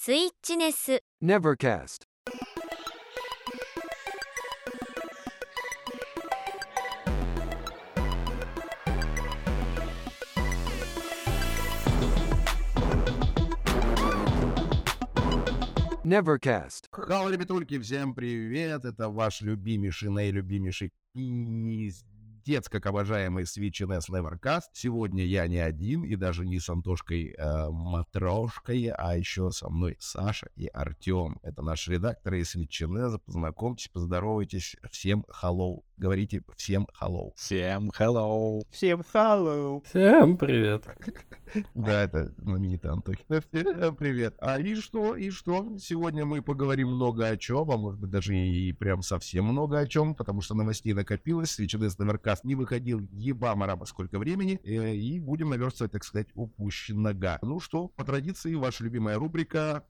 スイッチネス Nevercast. Nevercast. Хало, ребятульки, всем привет! Это ваш любимейший, наилюбимейший пиздец, как обожаемый Switch NS Nevercast. Сегодня я не один, и даже не с Антошкой э, Матрошкой, а еще со мной Саша и Артем. Это наши редакторы из Switch. Познакомьтесь, поздоровайтесь. Всем hello. Говорите всем hello. Всем hello. Всем hello. Всем привет. Да, это знаменитый Антохин. Всем привет. А и что, и что? Сегодня мы поговорим много о чем, а может быть даже и прям совсем много о чем, потому что новостей накопилось. Свеченес Наверкаст не выходил ебама раба сколько времени, э, и будем наверстывать, так сказать, упущенного. Ну что, по традиции, ваша любимая рубрика...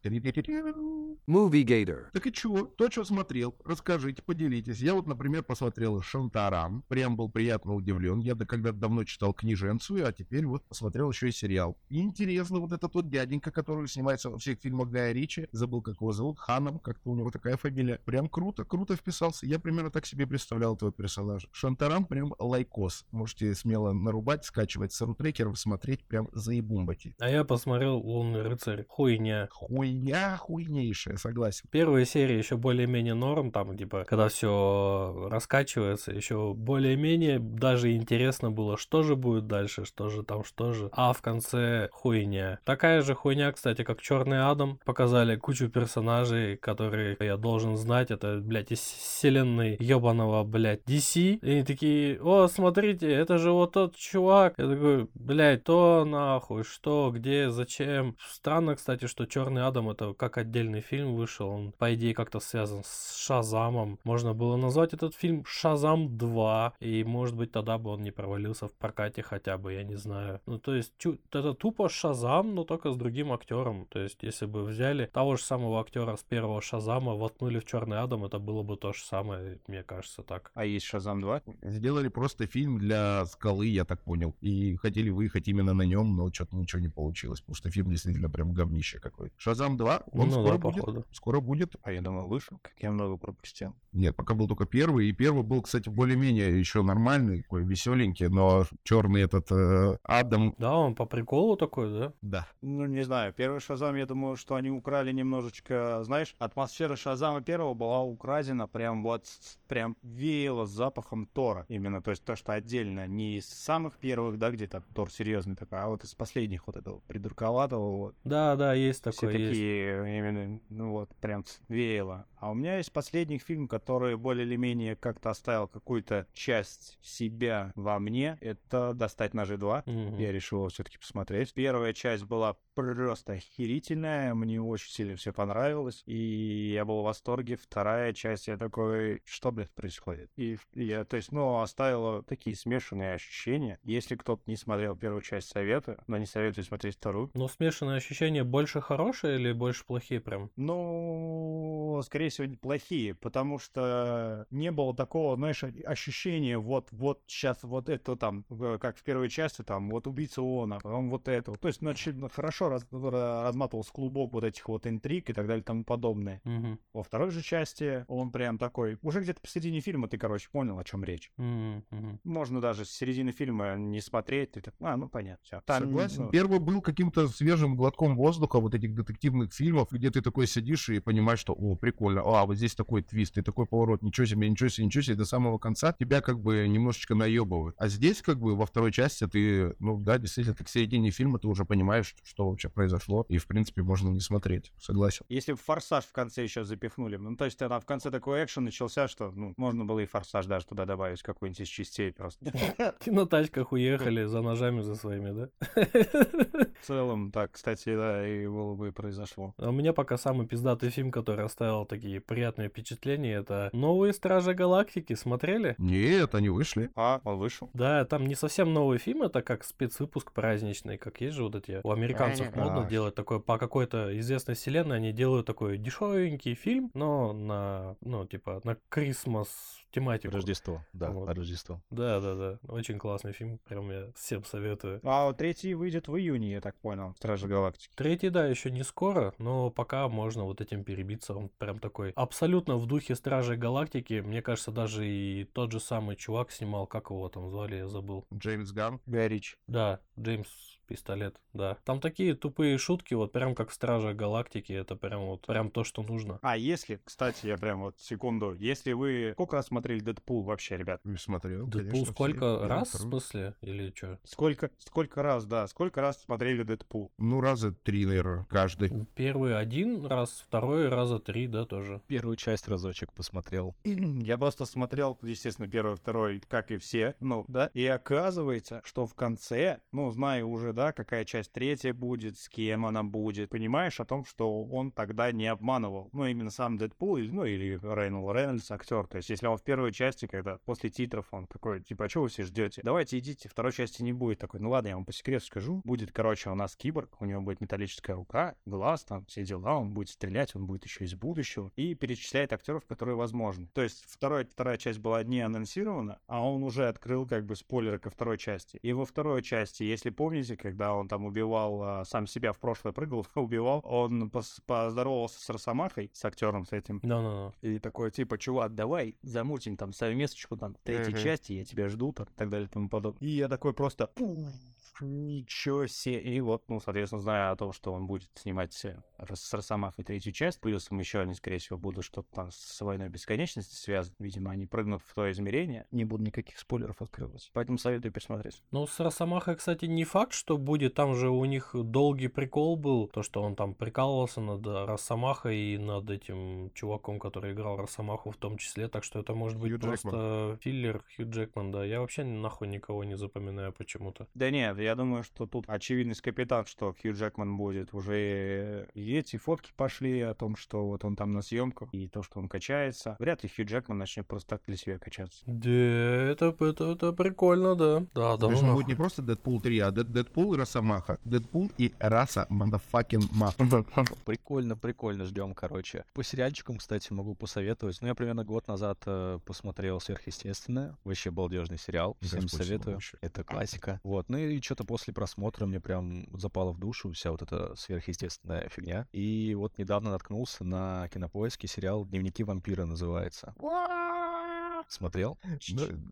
Movie Gator. Так и чего? То, что смотрел, расскажите, поделитесь. Я вот, например, посмотрел Шантарам, прям был приятно удивлен. Я да- когда-то давно читал книженцию, а теперь вот посмотрел еще и сериал. И интересно, вот это тот дяденька, который снимается во всех фильмах Гая Ричи, забыл, как его зовут, Ханом, как-то у него такая фамилия. Прям круто, круто вписался. Я примерно так себе представлял этого персонажа. Шантарам прям лайкос. Можете смело нарубать, скачивать с рутрекеров, смотреть прям заебумбати. А я посмотрел «Лунный рыцарь». Хуйня. Хуйня хуйнейшая, согласен. Первые серии еще более-менее норм, там, типа, когда все раскачивается, еще более-менее даже интересно было, что же будет дальше, что же там, что же. А в конце хуйня. Такая же хуйня, кстати, как Черный Адам. Показали кучу персонажей, которые я должен знать. Это, блядь, из вселенной ебаного, блядь, DC. И они такие, о, смотрите, это же вот тот чувак. Я такой, блядь, то нахуй, что, где, зачем. Странно, кстати, что Черный Адам это как отдельный фильм вышел. Он, по идее, как-то связан с Шазамом. Можно было назвать этот фильм Шазам 2. И, может быть, тогда бы он не провалился в прокате хотя бы, я не знаю. Ну, то есть, чу- это тупо Шазам, но только с другим актером. То есть, если бы взяли того же самого актера с первого Шазама, воткнули в Черный Адам, это было бы то же самое, мне кажется, так. А есть Шазам 2? Сделали просто фильм для скалы, я так понял. И хотели выехать именно на нем, но что-то ничего не получилось, потому что фильм действительно прям говнище какой-то. Шазам 2, он Ну скоро да, будет. походу. Скоро будет. А я думал, вышел. Как я много пропустил. Нет, пока был только первый. И первый был, кстати, более-менее еще нормальный, такой веселенький, но черный этот э, Адам, Да, он по приколу такой, да? да. Ну, не знаю. Первый Шазам, я думаю, что они украли немножечко... Знаешь, атмосфера Шазама первого была украдена прям вот... Прям веяло запахом Тора. Именно, то есть то, что отдельно. Не из самых первых, да, где там Тор серьезный такой, а вот из последних вот этого придурковатого вот. Да, да, есть Все такой, есть. такие, именно, ну вот, прям веяло. А у меня есть последний фильм, который более или менее как-то оставил какую-то часть себя во мне. Это «Достать ножи 2». Мгм. Я решил его все-таки посмотреть. Первая часть была просто охерительная, мне очень сильно все понравилось, и я был в восторге. Вторая часть, я такой, что, блядь, происходит? И я, то есть, ну, оставила такие смешанные ощущения. Если кто-то не смотрел первую часть, советую, но не советую смотреть вторую. Ну, смешанные ощущения больше хорошие или больше плохие прям? Ну, скорее всего, плохие, потому что не было такого, знаешь, ощущения, вот, вот сейчас вот это там, как в первой части, там, вот убийца ООНа, потом вот это. То есть, ну, очевидно, хорошо раз- ра- разматывался клубок вот этих вот интриг и так далее и тому подобное. Мгм. Во второй же части он прям такой, уже где-то посередине фильма ты, короче, понял, о чем речь. Мгм. Можно даже с середины фильма не смотреть, ты так, а, ну, понятно, все. Согласен. Первый был каким-то свежим глотком воздуха вот этих детективных фильмов, где ты такой сидишь и понимаешь, что, о, прикольно, а, вот здесь такой твист и такой поворот, ничего себе, ничего себе, ничего себе, до самого конца тебя как бы немножечко наебывают. А здесь как бы во второй части ты, ну да, действительно, ты к середине фильма ты уже понимаешь, что вообще произошло, и в принципе можно не смотреть. Согласен. Если бы форсаж в конце еще запихнули, ну, то есть тогда в конце такой экшен начался, что, ну, можно было и форсаж даже туда добавить, какой-нибудь из частей просто. На тачках уехали за ножами за своими, да? В целом, так, кстати, да, и было бы и произошло. А у меня пока самый пиздатый фильм, который оставил оставил такие приятные впечатления. Это новые Стражи Галактики. Смотрели? Нет, они вышли. А, он вышел. Да, там не совсем новый фильм, это как спецвыпуск праздничный, как есть же вот эти у американцев модно делать такой по какой-то известной вселенной, они делают такой дешевенький фильм, но на, ну, типа, на Крисмас тематику. Рождество, да, Вот. Рождество. Да, да, да. Очень классный фильм. Прям я всем советую. А вот третий выйдет в июне, я так понял. Стражи Галактики. Третий, да, еще не скоро, но пока можно вот этим перебиться. Он прям такой абсолютно в духе Стражей Галактики. Мне кажется, даже и тот же самый чувак снимал, как его там звали, я забыл. Джеймс Ганн. Гай Ричи. Да, Джеймс Пистолет, да. Там такие тупые шутки, вот прям как в Страже Галактики, это прям вот прям то, что нужно. А если, кстати, я прям вот секунду, если вы сколько раз смотрели Дэдпул вообще, ребят? Не смотрел, Дэдпул конечно, все. сколько Первый, раз, в смысле? Или что? Сколько, сколько раз, да, сколько раз смотрели Дэдпул? Ну, раза три, наверное, каждый. Первый один раз, второй раза три, да, тоже. Первую часть разочек посмотрел. Я просто смотрел, естественно, первый, второй, как и все, ну, да, и оказывается, что в конце, ну, знаю уже, да, какая часть третья будет, с кем она будет, понимаешь о том, что он тогда не обманывал, ну, именно сам Дэдпул, ну, или Рейнольд Рейнольдс, актер, то есть, если он в первой части, когда после титров он такой, типа, а что вы все ждете? Давайте идите, второй части не будет, такой, ну, ладно, я вам по секрету скажу, будет, короче, у нас киборг, у него будет металлическая рука, глаз, там, все дела, он будет стрелять, он будет еще из будущего, и перечисляет актеров, которые возможны. То есть, второй, вторая часть была не анонсирована, а он уже открыл, как бы, спойлеры ко второй части. И во второй части, если помните, когда он там убивал а, сам себя в прошлое прыгал, убивал, он поздоровался с Росомахой, с актером с этим, Да-да-да. и такой, типа, чувак, давай замутим там совместочку, там, третьей Мгм. части, я тебя жду, там, и так далее, и тому подобное. И я такой просто, «Пуф, ничего себе. И вот, ну, соответственно, зная о том, что он будет снимать э, с Росомахой третью часть, плюс еще они, скорее всего, будут что-то там с войной бесконечности связано. Видимо, они прыгнут в то измерение. Не буду никаких спойлеров открывать. Поэтому советую пересмотреть. Ну, с Росомахой, кстати, не факт, что будет. Там же у них долгий прикол был. То, что он там прикалывался над Росомахой и над этим чуваком, который играл Росомаху в том числе. Так что это может быть Хью просто филлер Хью Джекман, да. Я вообще нахуй никого не запоминаю почему-то. Да нет, я думаю, что тут очевидность капитан, что Хью Джекман будет. Уже и эти фотки пошли о том, что вот он там на съемках, и то, что он качается. Вряд ли Хью Джекман начнет просто так для себя качаться. Да, это, это, это прикольно, да. Да, да. Нахуй. будет не просто Дэдпул 3, а Дэд- Дэдпул и Росомаха. Дэдпул и Роса motherfucking Ма. Прикольно, прикольно, ждем, короче. По сериальчикам, кстати, могу посоветовать. Ну, я примерно год назад э, посмотрел «Сверхъестественное». Вообще балдежный сериал. Всем, господа, советую. Это классика. Вот. Ну и что-то после просмотра мне прям запало в душу вся вот эта сверхъестественная фигня. И вот недавно наткнулся на кинопоиске сериал «Дневники вампира» называется. Смотрел?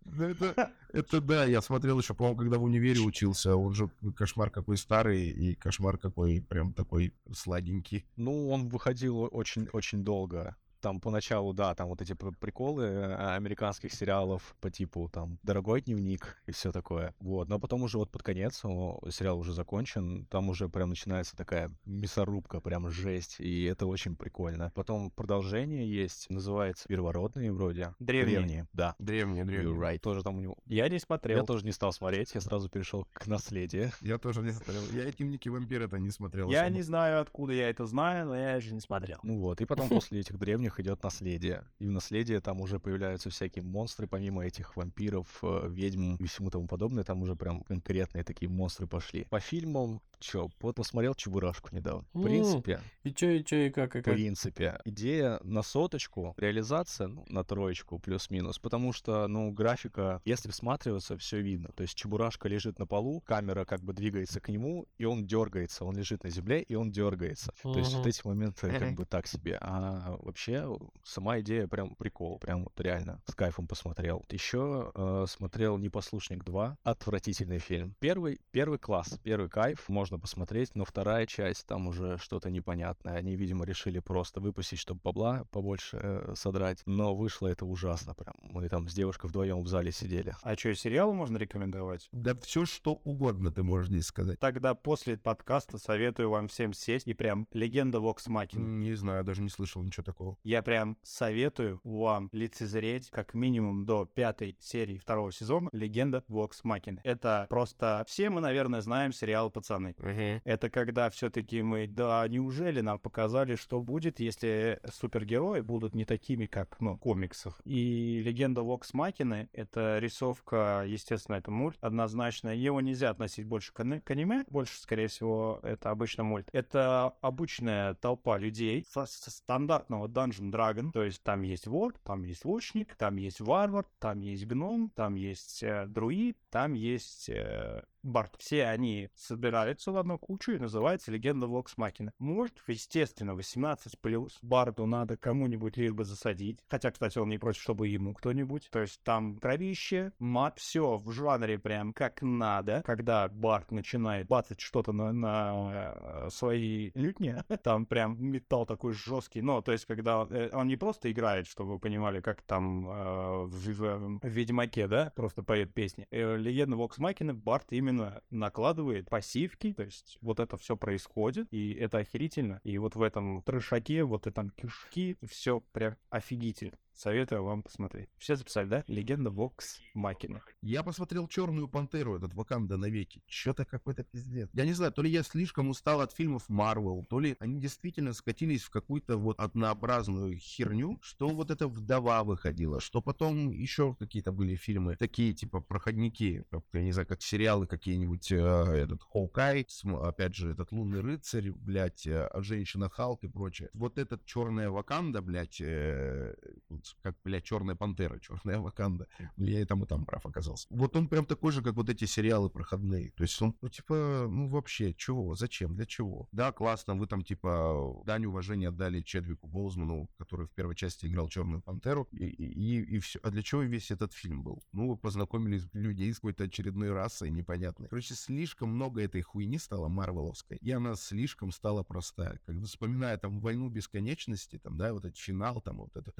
Да, это, это да, я смотрел еще, по-моему, когда в универе учился. Он же кошмар какой старый и кошмар какой прям такой сладенький. Ну, он выходил очень-очень долго. Там поначалу, да, там вот эти пр- приколы э, американских сериалов по типу там «Дорогой дневник» и все такое. Вот. Но потом уже вот под конец о, сериал уже закончен, там уже прям начинается такая мясорубка, прям жесть, и это очень прикольно. Потом продолжение есть, называется «Первородные» вроде. Древние. да. Древний, You're древний. right. Тоже там у него... Я не смотрел. Я тоже не стал смотреть, я сразу перешел к «Наследию». Я тоже не смотрел. Я дневники вампира-то не смотрел. Я особо. не знаю, откуда я это знаю, но я же не смотрел. Ну вот, и потом после этих древних идет наследие. И в наследии там уже появляются всякие монстры, помимо этих вампиров, э, ведьм и всему тому подобное, там уже прям конкретные такие монстры пошли. По фильмам, чё, вот посмотрел Чебурашку недавно. В принципе, И чё, и чё, и как, и в как. принципе, идея на соточку, реализация ну, на троечку плюс-минус, потому что, ну, графика, если всматриваться, все видно. То есть Чебурашка лежит на полу, камера как бы двигается к нему, и он дергается. Он лежит на земле, и он дергается. То есть вот эти моменты как бы так себе. А вообще сама идея прям прикол, прям вот реально с кайфом посмотрел. Еще э, смотрел «Непослушник 2», отвратительный фильм. Первый, первый класс, первый кайф, можно посмотреть, но вторая часть, там уже что-то непонятное. Они, видимо, решили просто выпустить, чтобы бабла побольше э, содрать, но вышло это ужасно прям. Мы там с девушкой вдвоем в зале сидели. А что, сериал можно рекомендовать? Да все что угодно ты можешь здесь сказать. Тогда после подкаста советую вам всем сесть и прям легенда Вокс Макина. Не знаю, даже не слышал ничего такого. Я прям советую вам лицезреть как минимум до пятой серии второго сезона «Легенда Вокс Макина». Это просто... Все мы, наверное, знаем сериал «Пацаны». Это когда все-таки мы, да, неужели нам показали, что будет, если супергерои будут не такими, как, ну, в комиксах. И легенда Вокс Макины — это рисовка, естественно, это мульт, однозначно. Его нельзя относить больше к, к аниме, больше, скорее всего, это обычно мульт. Это обычная толпа людей со, со стандартного Dungeon Dragon, то есть там есть вор, там есть лучник, там есть варвар, там есть гном, там есть э, друид, там есть э, Барт. Все они собираются в одну кучу и называется «Легенда Вокс Макина». Может, естественно, 18 плюс. Барту надо кому-нибудь лишь бы засадить. Хотя, кстати, он не против, чтобы ему кто-нибудь. То есть там кровище, мат, все в жанре прям как надо. Когда Барт начинает бацать что-то на, на э, свои лютни, там прям металл такой жесткий. Ну, то есть, когда э, он не просто играет, чтобы вы понимали, как там э, в, в- в Ведьмаке, да, просто поет песни. Э, Легенда Вокс Макина Барт именно накладывает пассивки, то есть вот это все происходит, и это охерительно. И вот в этом трешаке, вот этом кишки, все прям офигительно. Советую вам посмотреть. Все записали, да? Легенда Вокс Макина. Я посмотрел Черную пантеру, этот Ваканда навеки. Что-то какой-то пиздец. Я не знаю, то ли я слишком устал от фильмов Марвел, то ли они действительно скатились в какую-то вот однообразную херню, что вот эта вдова выходила, что потом еще какие-то были фильмы, такие типа проходники, я не знаю, как сериалы какие-нибудь, э, этот Хоукай, опять же, этот Лунный рыцарь, блядь, э, Женщина Халк и прочее. Вот этот Черная Ваканда, блядь, э, как, блядь, Черная пантера, Черная Ваканда. Ну, Я и там, и там прав оказался. Вот он прям такой же, как вот эти сериалы проходные. То есть он, ну, типа, ну, вообще, чего? Зачем? Для чего? Да, классно, вы там, типа, дань уважения отдали Чедвику Боузману, который в первой части играл Черную Пантеру, и, и, и все. А для чего весь этот фильм был? Ну, вы познакомились людей с какой-то очередной расой непонятной. Короче, слишком много этой хуйни стало марвеловской, и она слишком стала простая. Когда вспоминая там «Войну бесконечности», там, да, вот этот финал, там, вот это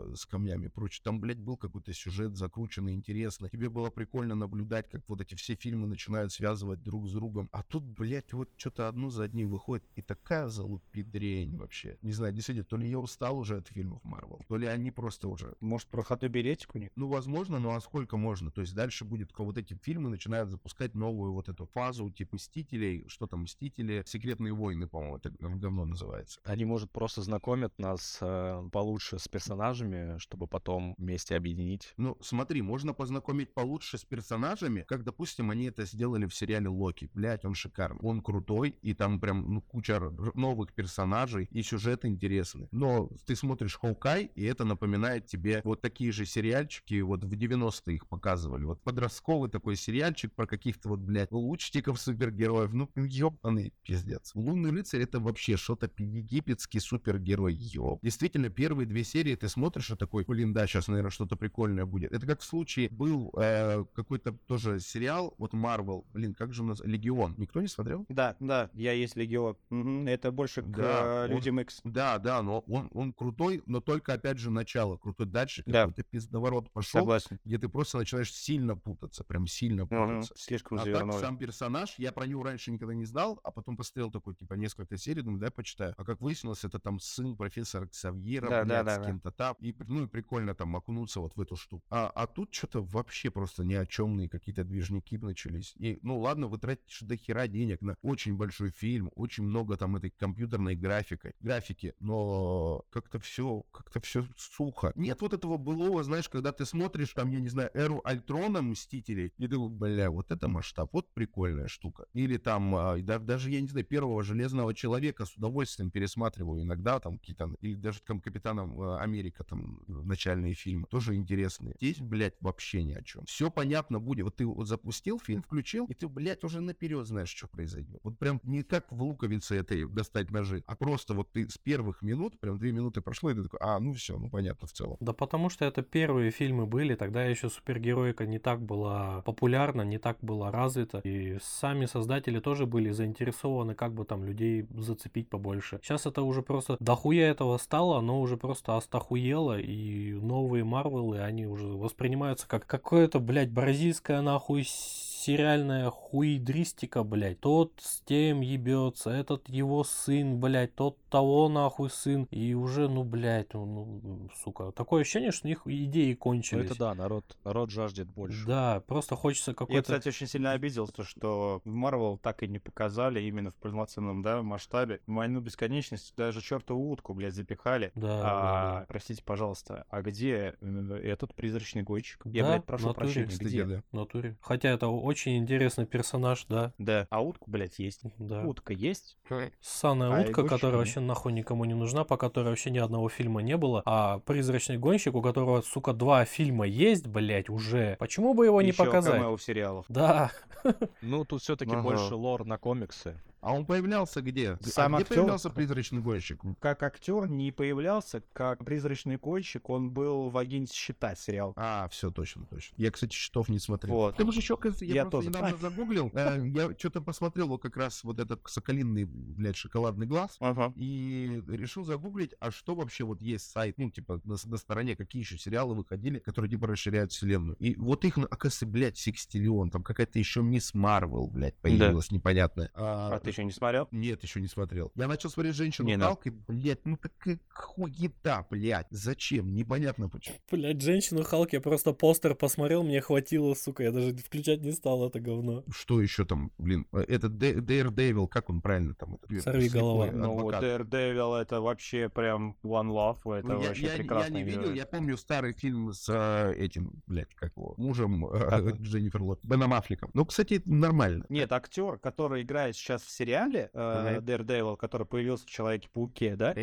Таноса с камнями и прочее, там, блядь, был какой-то сюжет закрученный, интересный. Тебе было прикольно наблюдать, как вот эти все фильмы начинают связывать друг с другом. А тут, блядь, вот что-то одно за одним выходит. И такая залупидрень вообще. Не знаю, действительно, то ли я устал уже от фильмов Марвел, то ли они просто уже Может, проходной билетик у них? ну, возможно, но а сколько можно? То есть дальше будет вот эти фильмы начинают запускать новую вот эту фазу типа Мстителей, что там Мстители, Секретные войны, по-моему, это говно называется. Они, может, просто знакомят нас э, получше с персонажами, чтобы потом вместе объединить. Ну, смотри, можно познакомить получше с персонажами, как, допустим, они это сделали в сериале Локи. Блять, он шикарный. Он крутой, и там прям ну, куча новых персонажей, и сюжет интересный. Но ты смотришь Хоукай, и это напоминает тебе вот такие же сериальчики, вот в 90-е их показывали. Вот подростковый такой сериальчик про каких-то вот, блядь, лучников супергероев. Ну, ёбаный пиздец. Лунный рыцарь это вообще что-то египетский супергерой, ёб. Действительно, первые две серии ты смотришь и такой, блин, да, сейчас, наверное, что-то прикольное будет. Это как в случае был э, какой-то тоже сериал, вот Марвел, блин, как же у нас, Легион. Никто не смотрел? Да, да, я есть Легион. Мгм, Это больше к Да, э, он- Людям Икс. Да, да, но он, он крутой, но только, опять же, начало. Крутой дальше Да. какой-то пиздоворот пошел, Согласен. где ты просто начинаешь сильно путаться, прям сильно путаться. Слишком А так сам персонаж, я про него раньше никогда не знал, а потом посмотрел такой, типа, несколько серий, думаю, дай почитаю. А как выяснилось, это там сын профессора Ксавьера, Да, да, блядь, да, с да. кем-то там. И, ну, и прикольно там окунуться вот в эту штуку. А, а тут что-то вообще просто ни о чемные какие-то движники начались. И, ну, ладно, вы тратите до хера денег на очень большой фильм, очень много там этой компьютерной графикой, графики, но как-то все, как-то все сухо. Нет вот этого былого, знаешь, когда ты смотришь, там, я не знаю, эру Альтрона Мстителей, и ты бля, вот это масштаб, вот прикольная штука. Или там, а, да- даже, я не знаю, первого Железного Человека с удовольствием пересматриваю иногда, там, какие-то, или даже там Капитаном э, Америка, там, начальные фильмы, тоже интересные. Здесь, блядь, вообще ни о чем. Все понятно будет. Вот ты вот запустил фильм, включил, и ты, блядь, уже наперед знаешь, что произойдет. Вот прям не как в луковице этой достать ножи, а просто вот ты с первых минут, прям две минуты прошло, и ты такой, а, ну все, ну понятно в целом. Да потому что это первые фильмы были, тогда еще супергероика не так была популярна, не так была развита, и сами создатели тоже были заинтересованы, как бы там людей зацепить побольше. Сейчас это уже просто дохуя этого стало, оно уже просто остахуело, и новые Марвелы, они уже воспринимаются как какое-то, блядь, бразильское нахуй сериальная хуидристика, блядь. Тот с тем ебется, этот его сын, блядь, тот того нахуй сын. И уже, ну, блядь, ну, ну, сука. Такое ощущение, что у них идеи Ну, кончились. это да, народ, народ жаждет больше. Да, просто хочется Я, какой-то... кстати, очень сильно обиделся, что в Марвел так и не показали именно в полноценном, да, масштабе войну бесконечности, даже чертову утку, блядь, запихали. Да, да, а, да. простите, пожалуйста, а где э, этот призрачный гонщик? Я, Да, блядь, прошу прощения, где? да. В натуре. Хотя это очень интересный персонаж, да. Да, а утку, блядь, есть. Да. Утка есть? Ссаная А утка, которая вообще нахуй никому не нужна, по которой вообще ни одного фильма не было. А призрачный гонщик, у которого, сука, два фильма есть, блядь, уже. Почему бы его не Ещё показать? в сериалах. Да, Ну, тут все-таки Ага. больше лор на комиксы. А он появлялся где? Сам а где актер? появлялся призрачный гонщик? Как актер не появлялся, как призрачный гонщик, он был в агенте щита сериал. А, все, точно, точно. Я, кстати, счетов не смотрел. Вот. Ты еще, я, Я просто тоже. недавно загуглил, э, я что-то посмотрел вот как раз вот этот соколиный, блядь, шоколадный глаз, Ага. и решил загуглить, а что вообще вот есть сайт, ну, типа, на, стороне, какие еще сериалы выходили, которые, типа, расширяют вселенную. И вот их, оказывается, блядь, Секстиллион, там какая-то еще Мисс Марвел, блядь, появилась непонятная. А ты еще не смотрел? Нет, еще не смотрел. Я начал смотреть женщину Не, да. Халк, и, блядь, ну такая хуета, блядь. Зачем? Непонятно почему. блядь, женщину Халк, я просто постер посмотрел, мне хватило, сука, я даже включать не стал это говно. Что еще там, блин, э, этот Daredevil, как он правильно там? этот, Сорви голова. Ну, адвокат. Daredevil это вообще прям one love, это Ну, я, вообще я- я прекрасный не видел, я помню старый фильм с э, этим, блядь, как его, мужем э? Дженнифер Лот, Беном Аффлеком. Ну, кстати, это нормально. Нет, актер, который играет сейчас в сериале э. Daredevil, который появился в Человеке-пауке, да?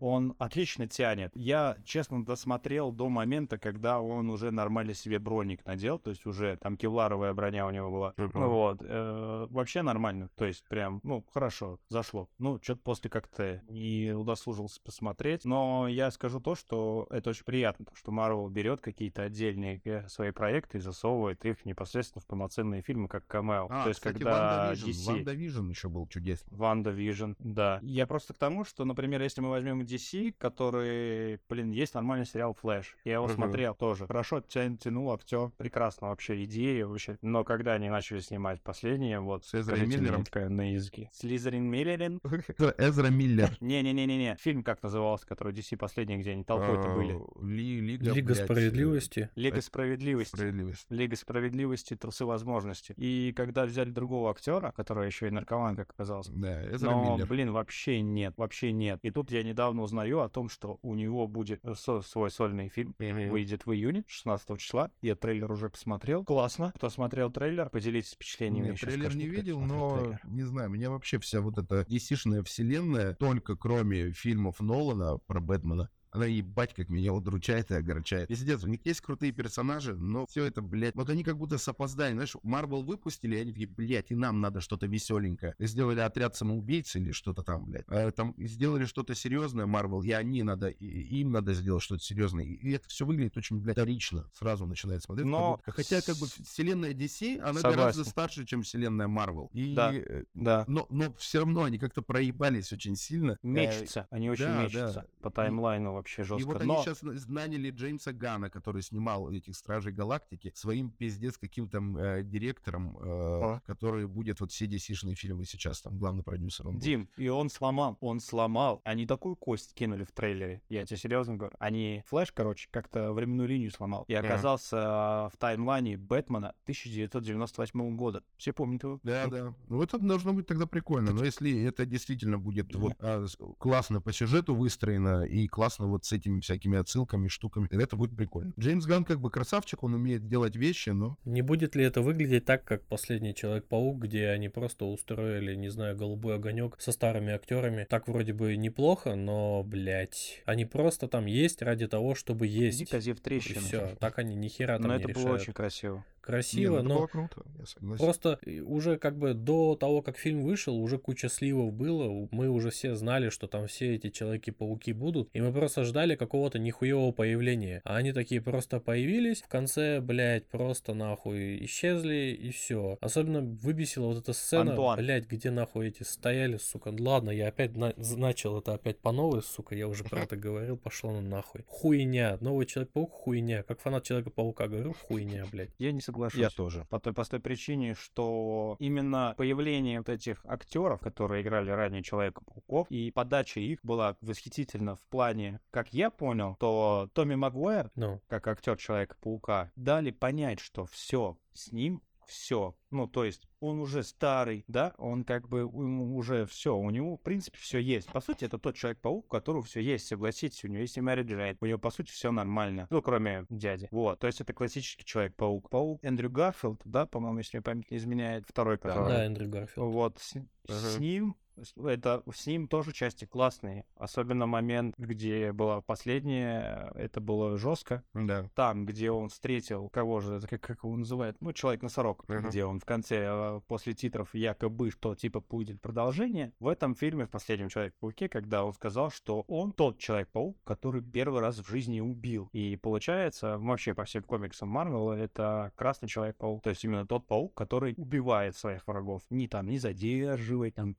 Он отлично тянет. Я, честно, досмотрел до момента, когда он уже нормально себе броник надел, то есть уже там кевларовая броня у него была. Вот. э, вообще нормально. То есть прям, ну, хорошо, зашло. Ну, что-то после как-то не удосужился посмотреть. Но я скажу то, что это очень приятно, то, что Marvel берет какие-то отдельные э, свои проекты и засовывает их непосредственно в полноценные фильмы, как камео. А, то есть, кстати, когда Ванда DC... WandaVision еще был чудесный. WandaVision, да. Я просто к тому, что, например, если мы возьмем DC, который, блин, есть нормальный сериал Flash. Я его Мгм. смотрел тоже. Хорошо тя- тянул актер. Прекрасно вообще идея вообще. Но когда они начали снимать последнее, вот, с, с Миллером? такая на языке. Слизерин Миллерин? Эзра Миллер. Не-не-не-не-не. Фильм как назывался, который DC последний, где они толпой-то были? Э, Ли- Лига, Лига блядь, э, справедливости. Лига справедливости. Справедливость. Лига справедливости, трусы возможностей. И когда взяли другого актера, который еще и наркоман, как оказалось, Да, Эзра Но, Миллер. блин, вообще нет, вообще нет. И тут я недавно узнаю о том, что у него будет э, со- свой сольный фильм, выйдет в июне, 16 числа. Я трейлер уже посмотрел. Классно. Кто смотрел трейлер, поделитесь впечатлениями. Нет, трейлер скажу, не видел, но трейлер. не знаю, меня вообще вся вот эта DC-шная вселенная, только кроме фильмов Нолана про Бэтмена, она ебать, как меня удручает и огорчает. Пиздец, у них есть крутые персонажи, но все это, блядь, вот они как будто с опозданием, знаешь, Марвел выпустили, и они такие, блядь, и нам надо что-то веселенькое. И сделали отряд самоубийц или что-то там, блядь. А там сделали что-то серьезное, Марвел, и они надо, и им надо сделать что-то серьезное. И это все выглядит очень, блядь, вторично. Сразу начинает смотреть. Но как будто- Хотя, как бы, вселенная DC, она Согласен. гораздо старше, чем вселенная Марвел. И, Да. э, Да. но, но все равно они как-то проебались очень сильно. Мечется. Они очень да, мечутся. да. По таймлайну вообще И жестко. вот они Но сейчас наняли Джеймса Гана, который снимал этих Стражей Галактики, своим пиздец каким-то э, директором, э, А. который будет вот все DC-шные фильмы сейчас, там, главный продюсер. Он будет. Дим, и он сломал, он сломал. Они такую кость кинули в трейлере. Я тебе серьезно говорю. Они Флэш, короче, как-то временную линию сломал. И оказался а, в таймлайне Бэтмена 1998 года. Все помнят его? Да, да. Ну, это должно быть тогда прикольно. Но если это действительно будет вот а, классно по сюжету выстроено и классно вот с этими всякими отсылками, штуками, это будет прикольно. Джеймс Ганн как бы красавчик, он умеет делать вещи, но... Не будет ли это выглядеть так, как последний Человек-паук, где они просто устроили, не знаю, голубой огонек со старыми актерами? Так вроде бы неплохо, но, блядь, они просто там есть ради того, чтобы есть. Иди козе в И трещину. все. Так они ни хера там Но не это было решают. очень красиво. Красиво, Не, ну, но было круто, я согласен. Просто э, уже как бы до того, как фильм вышел, уже куча сливов было. Мы уже все знали, что там все эти Человеки-пауки будут. И мы просто ждали какого-то нихуевого появления. А они такие просто появились. В конце, блядь, просто нахуй исчезли и все. Особенно выбесила вот эта сцена, Антуан. блядь, где нахуй эти стояли, сука. Ладно, я опять на- начал это опять по новой, сука. Я уже про это говорил, пошло на нахуй. Хуйня. Новый Человек-паук хуйня. Как фанат Человека-паука говорю, хуйня, блядь. Я не соглашусь. Я тоже. По той простой причине, что именно появление вот этих актеров, которые играли ранее Человека-пауков, и подача их была восхитительна в плане, как я понял, то Томми Магуайр, Ну, как актер Человека-паука, дали понять, что все с ним все. Ну, то есть он уже старый, да, он как бы уже все, у него, в принципе, все есть. По сути, это тот человек-паук, у которого все есть, согласитесь, у него есть и Мэри Джейн, у него, по сути, все нормально. Ну, кроме дяди. Вот, то есть это классический человек-паук. Паук Эндрю Гарфилд, да, по-моему, если память не изменяет, второй, который... да, Эндрю Гарфилд. Вот, с, с ним это с ним тоже части классные. Особенно момент, где была последняя, это было жестко. Да. Там, где он встретил, кого же, как, как его называют, ну, Человек-носорог, Мгм. где он в конце, э, после титров якобы, что типа будет продолжение. В этом фильме, в последнем Человек-пауке, когда он сказал, что он тот Человек-паук, который первый раз в жизни убил. И получается, вообще по всем комиксам Марвел, это Красный Человек-паук. То есть именно тот паук, который убивает своих врагов. Не там, не задерживает, там,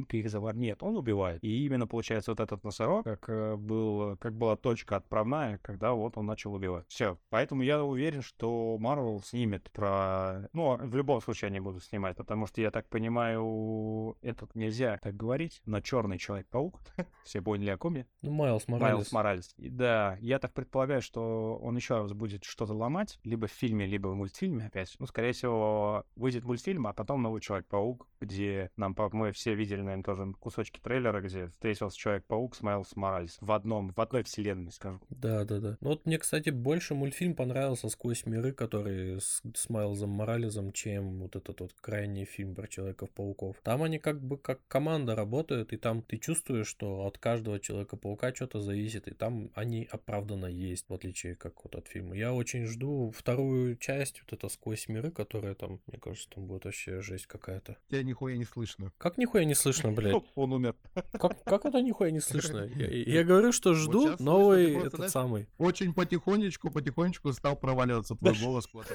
паутинкой их завар. Нет, он убивает. И именно получается вот этот носорог, как э, был, как была точка отправная, когда вот он начал убивать. Все. Поэтому я уверен, что Марвел снимет про... Ну, в любом случае они будут снимать, потому что, я так понимаю, этот нельзя так говорить, но черный Человек-паук. Все поняли, о ком я? Ну, Майлз Майлз Моралес. Моралес. И Да, я так предполагаю, что он еще раз будет что-то ломать, либо в фильме, либо в мультфильме опять. Ну, скорее всего, выйдет мультфильм, а потом новый Человек-паук, где нам, мы все видели, наверное, тоже кусочки трейлера, где встретился Человек-паук с Майлз Моралес в одном, в одной вселенной, скажем. Да, да, да. Ну вот мне, кстати, больше мультфильм понравился «Сквозь миры», который с, с Майлзом Моралезом, чем вот этот вот крайний фильм про Человеков-пауков. Там они как бы как команда работают, и там ты чувствуешь, что от каждого Человека-паука что-то зависит, и там они оправданно есть, в отличие как вот от фильма. Я очень жду вторую часть, вот это «Сквозь миры», которая там, мне кажется, там будет вообще жесть какая-то. Тебя нихуя не слышно. Как нихуя не слышно, блядь? Он умер. Как, как это нихуя не слышно? Я, я говорю, что жду слышно, новый просто, этот знаешь, самый. Очень потихонечку, потихонечку стал проваливаться твой голос куда-то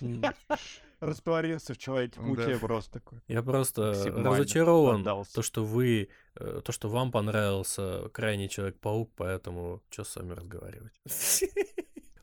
Растворился в Человеке-пауке Да. просто такой. Я просто Максимально разочарован, то, что вы, э, то, что вам понравился крайний Человек-паук, поэтому что с вами разговаривать?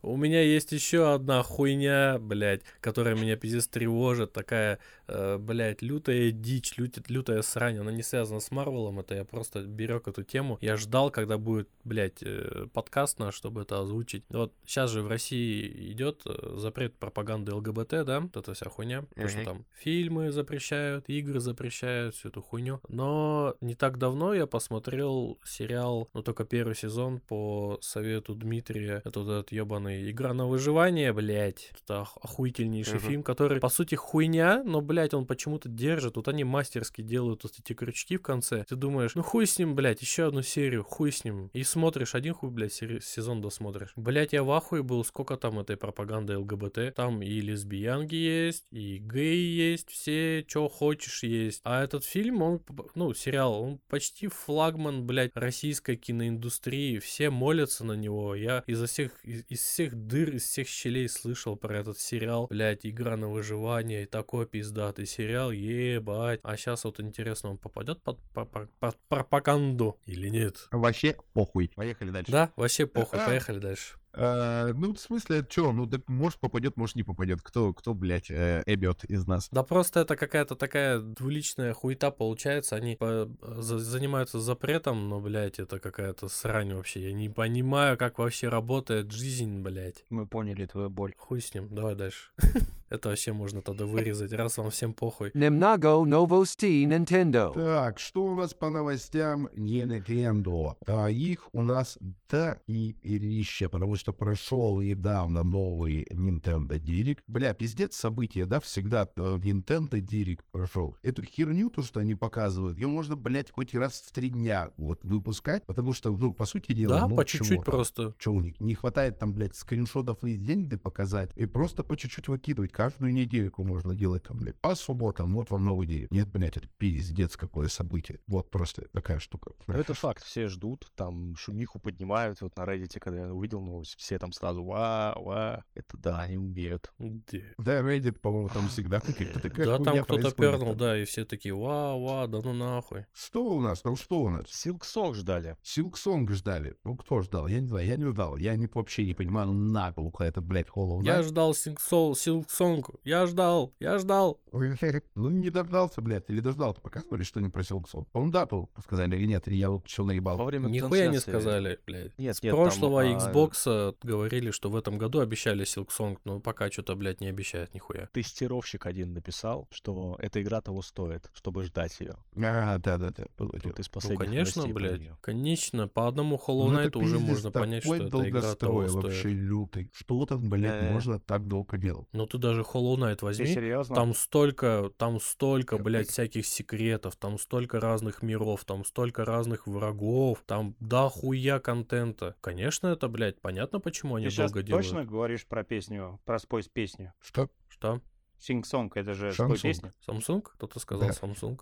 У меня есть еще одна хуйня, блядь, которая меня пиздец тревожит, такая, э, блядь, лютая дичь, лют- лютая срань, она не связана с Марвелом, это я просто берег эту тему. Я ждал, когда будет, блядь, э, подкаст наш, чтобы это озвучить. Вот сейчас же в России идет э, запрет пропаганды ЛГБТ, да, вот эта вся хуйня, то, что Мгм. там фильмы запрещают, игры запрещают, всю эту хуйню. Но не так давно я посмотрел сериал, ну только первый сезон по совету Дмитрия, это вот этот ебаный «Игра на выживание», блядь. Это ох- охуительнейший Мгм. фильм, который, по сути, хуйня, но, блядь, он почему-то держит. Вот они мастерски делают вот эти крючки в конце. Ты думаешь, ну хуй с ним, блядь, еще одну серию, хуй с ним. И смотришь, один хуй, блядь, сери- сезон досмотришь. Блядь, я в ахуе был, сколько там этой пропаганды ЛГБТ. Там и лесбиянки есть, и геи есть, все, что хочешь есть. А этот фильм, он, ну, сериал, он почти флагман, блядь, российской киноиндустрии. Все молятся на него. Я изо всех, из, из всех дыр, из всех щелей слышал про этот сериал. Блядь, игра на выживание. И такой пиздатый сериал, ебать. А сейчас вот интересно, он попадет под, по- по- под пропаганду или нет? Вообще похуй. Поехали дальше. Да, вообще похуй, поехали дальше. Э, ну, в смысле, что, ну, так может попадет, может не попадет. Кто, кто, блядь, э, эбет из нас? Да просто это какая-то такая двуличная хуета получается. Они по- за- занимаются запретом, но, блядь, это какая-то срань вообще. Я не понимаю, как вообще работает жизнь, блядь. Мы поняли твою боль. Хуй с ним, давай дальше. Это вообще можно тогда вырезать, раз вам всем похуй. Немного новостей Nintendo. Так, что у нас по новостям не Nintendo? А, их у нас да и ирища, потому что прошел недавно новый Nintendo Direct. Бля, пиздец события, да, всегда э, Nintendo Direct прошел. Эту херню, то, что они показывают, ее можно, блядь, хоть раз в три дня вот выпускать, потому что, ну, по сути дела, Да, ну, по чего чуть-чуть просто. Че у них? Не хватает там, блядь, скриншотов и денег показать. И просто по чуть-чуть выкидывать. Каждую недельку можно делать там, блядь, по субботам. Вот вам новый день. Нет, блядь, это пиздец какое событие. Вот просто такая штука. Ну, это факт, все ждут, там шумиху поднимают. Вот на Reddit, когда я увидел новость, все там сразу ва, ва. Это да, они умеют. Где? Да, Reddit, по-моему, там всегда такая Да, там кто-то пернул, да, и все такие, ва, ва, да ну нахуй. Что у нас? Там что у нас? Силксок ждали. Силксонг ждали. Ну, кто ждал? Я не знаю, я не ждал. Я не, вообще не понимаю, ну, наглухо это, блядь, Hollow Я ждал Силксонг, я ждал, я ждал. Ну, не дождался, блядь, или дождался. Показывали что-нибудь про Силксон? Он да был, сказали, или нет, или я вот что наебал. Во время Нихуя не сказали, блядь. Нет, С нет, прошлого там, говорили, что в этом году обещали Silksong, но пока что-то, блядь, не обещают нихуя. Тестировщик один написал, что эта игра того стоит, чтобы ждать ее. А, да-да-да, было. Тут из Ну, конечно, блядь. Конечно, по одному Hollow Ну, Knight уже можно понять, что эта игра того стоит. вообще лютый. Что там, блядь, можно так долго делать? Ну ты даже Hollow Knight Ты возьми, серьезно? там столько, там столько, блядь, всяких секретов, там столько разных миров, там столько разных врагов, там дохуя контента. Конечно, это, блядь, понятно, почему они Ты сейчас долго точно делают. говоришь про песню, про спой песню? Что? Что? Sing Song, это же Samsung. песня. Samsung? Кто-то сказал Да. Samsung.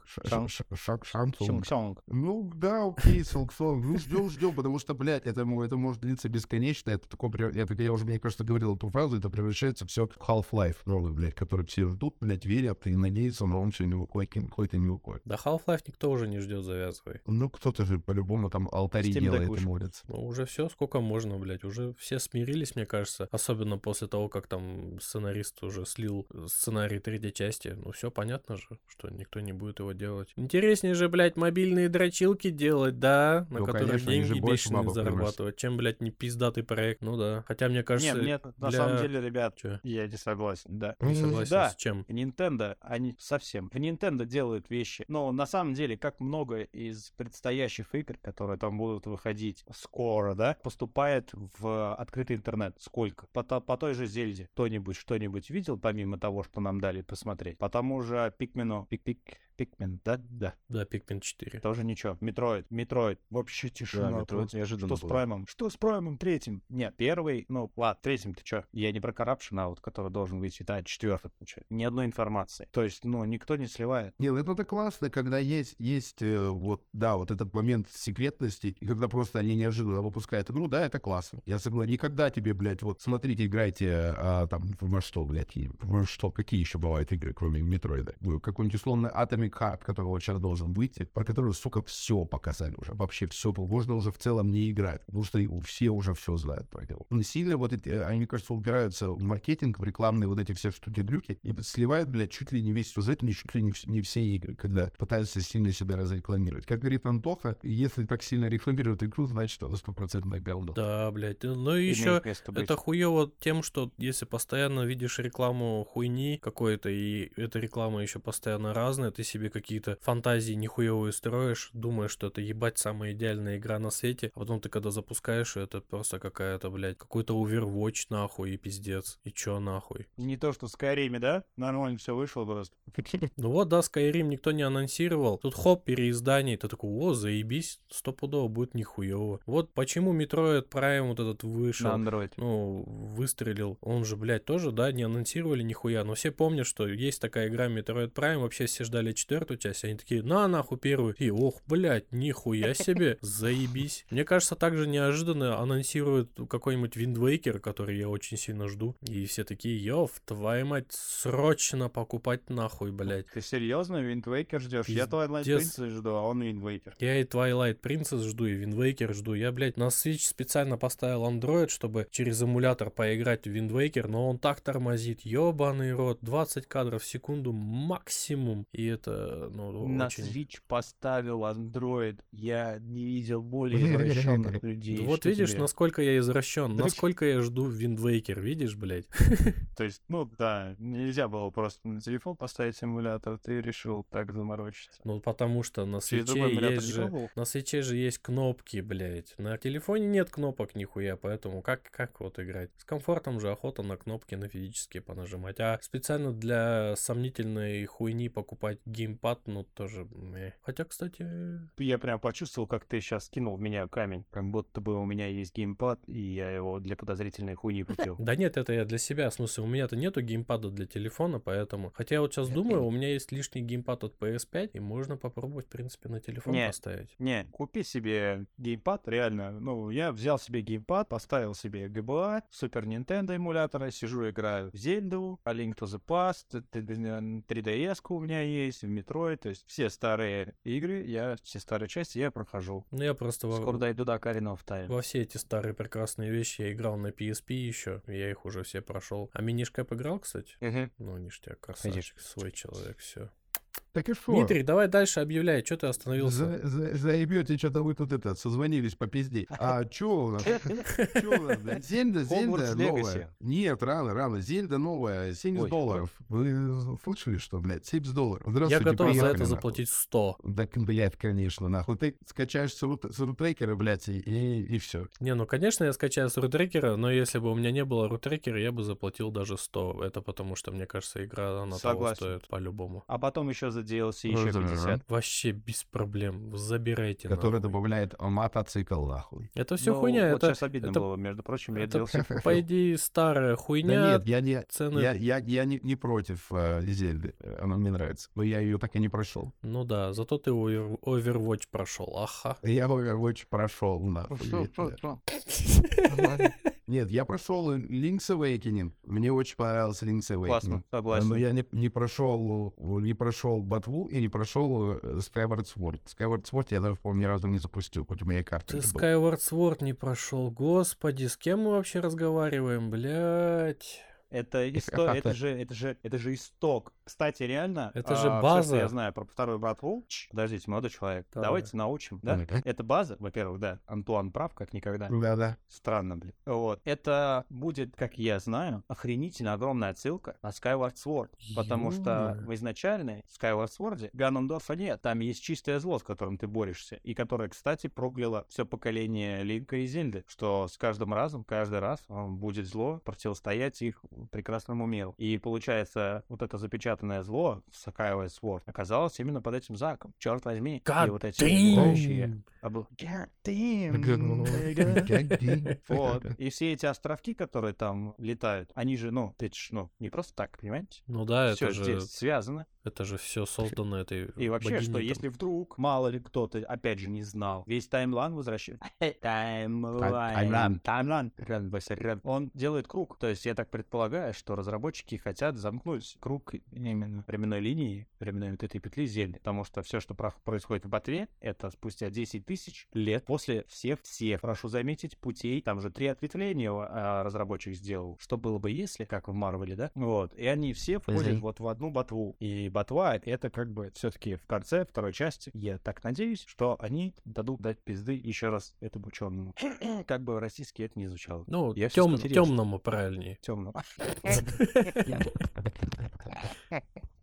Song. Ну да, окей, Силксон. Ну ждем, ждем, потому что, блядь, это, это может длиться бесконечно. Это такое, это, я уже, мне кажется, говорил эту фразу, это превращается все в Half-Life новый, блядь, который все ждут, блядь, верят и надеются, но он все не выходит, какой-то не выходит. Да Half-Life никто уже не ждет, завязывай. Ну, кто-то же по-любому там алтари Steam делает и молится. Ну, уже все, сколько можно, блядь. Уже все смирились, мне кажется. Особенно после того, как там сценарист уже слил сценарий третьей части. Ну, все понятно же, что никто не будет его делать. Интереснее же, блядь, мобильные дрочилки делать, да? На Ну, которых конечно, деньги больше бешеные зарабатывать. Чем, блядь, не пиздатый проект. Ну да. Хотя, мне кажется... Нет, нет, на для- самом деле, ребят, Чё? я не согласен, да. Не согласен Да. с чем? Nintendo, они совсем. В Nintendo делают вещи. Но на самом деле, как много из предстоящих игр, которые там будут выходить скоро, да, поступает в открытый интернет. Сколько? По, по той же Зельде. Кто-нибудь что-нибудь видел, помимо того, что нам дали посмотреть? По тому же Пикмену. Пик-пик. Pikmin, да? Да. Да, Pikmin 4. Тоже ничего. Metroid. Metroid. Вообще тишина. Да, просто. неожиданно Что с было. Prime ом? Что с Prime ом третьим? Нет, первый, ну, ладно, третьим ты чё? Я не про Corruption, а вот который должен выйти, да, четвертый, получается. Ни одной информации. То есть, ну, никто не сливает. Не, ну это классно, когда есть, есть э, вот, да, вот этот момент секретности, и когда просто они неожиданно выпускают игру, да, это классно. Я согласен. Никогда тебе, блядь, вот, смотрите, играйте, а, там, во что, блядь, во что, какие еще бывают игры, кроме Метроида? Ну, Какой-нибудь условно Atomic Heart, который вот сейчас должен выйти, про который, сука, все показали уже, вообще все, можно уже в целом не играть, потому что и все уже все знают про него. Но сильно вот эти, они, мне кажется, упираются в маркетинг, в рекламные вот эти все штуки-дрюки, и сливают, блядь, чуть ли не весь сюжет, не чуть ли не, не все игры, когда пытаются сильно себя разрекламировать. Как говорит Антоха, если так сильно рекламируют игру, значит, это стопроцентное говно. Да, блядь. Ну и Имеет еще. Это хуево тем, что если постоянно видишь рекламу хуйни какой-то, и эта реклама еще постоянно разная, ты себе какие-то фантазии нихуевые строишь, думаешь, что это ебать самая идеальная игра на свете, а потом ты когда запускаешь, это просто какая-то, блядь, какой-то Overwatch нахуй и пиздец. И чё нахуй? Не то, что в Скайриме, да? Нормально все вышло просто. Ну вот, да, Skyrim никто не анонсировал. Тут хоп, переиздание, ты такой, о, заебись, стопудово будет нихуево. Вот почему Metroid Prime вот этот вышел На Android. ну, выстрелил. Он же, блядь, тоже, да, не анонсировали нихуя. Но все помнят, что есть такая игра Metroid Prime. Вообще все ждали четвертую часть. Они такие, на нахуй первую. И ох, блядь, нихуя себе, заебись. Мне кажется, также неожиданно анонсируют какой-нибудь Wind Waker, который я очень сильно жду. И все такие, ёв, твою мать, срочно покупать нахуй, блядь. Ты серьезно Wind Waker ждешь? Я Twilight. Princess жду, а он Wind Waker. Я и Twilight Princess жду, и Wind Waker жду. Я, блядь, на Switch специально поставил Android, чтобы через эмулятор поиграть в Wind Waker, но он так тормозит. Ёбаный рот. 20 кадров в секунду максимум. И это, ну, На очень... Switch поставил Android. Я не видел более извращенных людей. Да вот видишь, тебе? насколько я извращен, насколько я жду Wind Waker, видишь, блядь? То есть, ну да, нельзя было просто на телефон поставить симулятор, ты решил так заморочиться. Ну, потому что на свече эмулятор есть же... На свече же есть кнопки, блядь. На телефоне нет кнопок нихуя, поэтому как, как вот играть? С комфортом же охота на кнопки, на физические понажимать. А специально специально для сомнительной хуйни покупать геймпад, ну, тоже... Хотя, кстати... Я прям почувствовал, как ты сейчас кинул в меня камень. Как будто бы у меня есть геймпад, и я его для подозрительной хуйни купил. Да нет, это я для себя. В смысле, у меня-то нету геймпада для телефона, поэтому... Хотя я вот сейчас думаю, у меня есть лишний геймпад от PS5, и можно попробовать, в принципе, на телефон Не. поставить. Не, купи себе геймпад, реально. Ну, я взял себе геймпад, поставил себе GBA, Super Nintendo эмулятора, сижу, играю в Зельду, A Link to the Past, т- т- 3DS у меня есть, в Metroid, то есть все старые игры, я, все старые части я прохожу. Ну, я просто во- Скоро дойду до Ocarina of Time. Во все эти старые прекрасные вещи я играл на PSP еще, я их уже все прошел. А минишкэп играл, кстати? Мгм. Ну, ништяк, красавчик, свой человек, все. Так и что? Дмитрий, давай дальше объявляй, что ты остановился? За- за- Заебете, что-то вы тут это, созвонились по пизде. А чё у нас? Зельда, Зельда новая. Нет, рано, рано. Зельда новая, 70 Ой, долларов. Вы слышали, что, блядь, 70 долларов? Я Здравствуйте, готов за это заплатить 100. Так, блядь, конечно, нахуй. Ты скачаешь с рут- с рутрекера, блядь, и, и, все. Не, ну, конечно, я скачаю с рутрекера, но если бы у меня не было рутрекера, я бы заплатил даже 100. Это потому что, мне кажется, игра, она того стоит по-любому. А потом еще за DLC еще Разумеется. 50. Вообще без проблем. Забирайте. Который нахуй. добавляет мотоцикл, нахуй. Это все Ну, хуйня. Вот это, сейчас обидно это- было, между прочим, я это, DLC по идее, старая хуйня. Да нет, я не... цены... Я, я, я не, не против э, Зельды, она мне нравится, но я ее так и не прошел. Ну да, зато ты Овер- Overwatch прошел. Ага. Я Overwatch прошел, нахуй. Нет, я прошел Link's Awakening. Мне очень понравился Link's Awakening. Классно, согласен. Но я не, не прошел, не прошел Батву и не прошел э, Skyward Sword. Skyward Sword я даже, по-моему, ни разу не запустил, хоть у меня и карта Ты. Skyward Sword не прошел. Господи, с кем мы вообще разговариваем, блядь? Это, исто... это, же, это, же, это же исток. Кстати, реально, Это же а, база. что я знаю про вторую братву. Чш, Подождите, молодой человек, Давай. давайте научим. Да? Давай. Это база, во-первых, да. Антуан прав, как никогда. Да-да. Странно, блин. Вот. Это будет, как я знаю, охренительно огромная отсылка на Skyward Sword. Потому что в изначальной Skyward Sword Ганнондорфа нет. Там есть чистое зло, с которым ты борешься. И которое, кстати, прокляло все поколение Линка и Зельды. Что с каждым разом, каждый раз он будет зло противостоять их прекрасному миру. И получается, вот это запечатанное зло в Skyward Sword оказалось именно под этим заком. Черт возьми. God и вот эти. Как Вот. И все эти островки, которые там летают, они же, ну, это ж, ну, не просто так, понимаете? Ну да, Все это же, здесь связано. Это же все создано этой И вообще, что там. если вдруг, мало ли кто-то, опять же, не знал, весь таймлайн возвращается. Таймлайн. таймлайн. Он делает круг. То есть я так предполагаю, что разработчики хотят замкнуть круг именно временной линии, временной вот этой петли зелья. Потому что все, что про- происходит в ботве, это спустя 10 тысяч лет после всех-всех, прошу заметить, путей. Там же три ответвления а, разработчик сделал. Что было бы если, как в Марвеле, да? Вот. И они все входят вот в одну ботву. И ботва — это как бы все-таки в конце второй части. Я так надеюсь, что они дадут дать пизды еще раз этому ученому. Как бы российский это не звучало. Ну, Я тем, темному правильнее. Темного.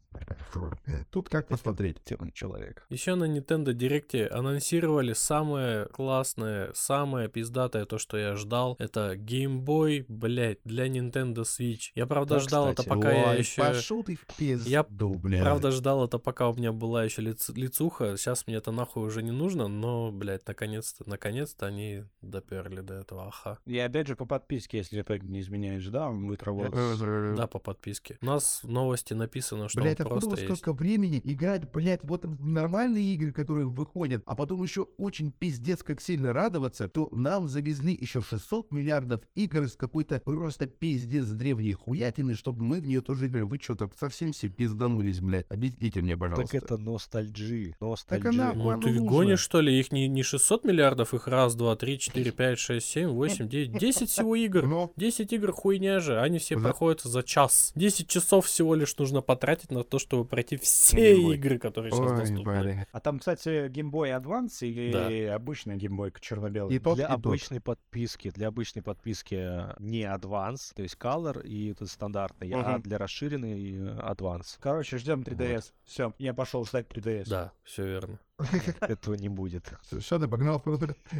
Тут как посмотреть. Темный человек. Еще на Nintendo Direct анонсировали самое классное, самое пиздатое, то, что я ждал. Это Game Boy, блять, для Nintendo Switch. Я правда Да, ждал это, кстати. пока я Ой, еще... Пошел ты в пизду, Я, бля. Правда, ждал это, пока у меня была еще лиц- лицуха. Сейчас мне это нахуй уже не нужно, но, блядь, наконец-то, наконец-то они доперли до этого. Аха. И опять же по подписке, если это не изменяешь, да, он будет работать. Да, по подписке. У нас в новости написано, что Блять, он просто есть. столько времени играть, блядь, вот в нормальные игры, которые выходят, а потом еще очень пиздец как сильно радоваться, то нам завезли еще 600 миллиардов игр с какой-то просто пиздец древней хуятины, чтобы мы в нее тоже играли. Вы что-то совсем все пизданулись, блядь. Объясните мне, Так пожалуйста. это ностальджи. она- Ностальджи. Ну ты нужно. гонишь, что ли? Их не, не 600 миллиардов, их раз, два, три, четыре, пять, шесть, семь, восемь, девять, десять всего игр. Ну, 10 игр хуйня же, они все Да. проходят за час. 10 часов всего лишь нужно потратить на то, чтобы пройти все Game Boy. игры, которые сейчас ой, доступны. блядь. А там, кстати, Game Boy Advance или обычный Game Boy черно-белый? И тот, Для и тот. обычной подписки, для обычной подписки э, не Advance, то есть Color и это стандартный, а Мгм. для расширенной э, Advance. Короче, ждем 3DS. Все, я пошел ждать 3DS. Да, все верно. Этого не будет. Что ты погнал?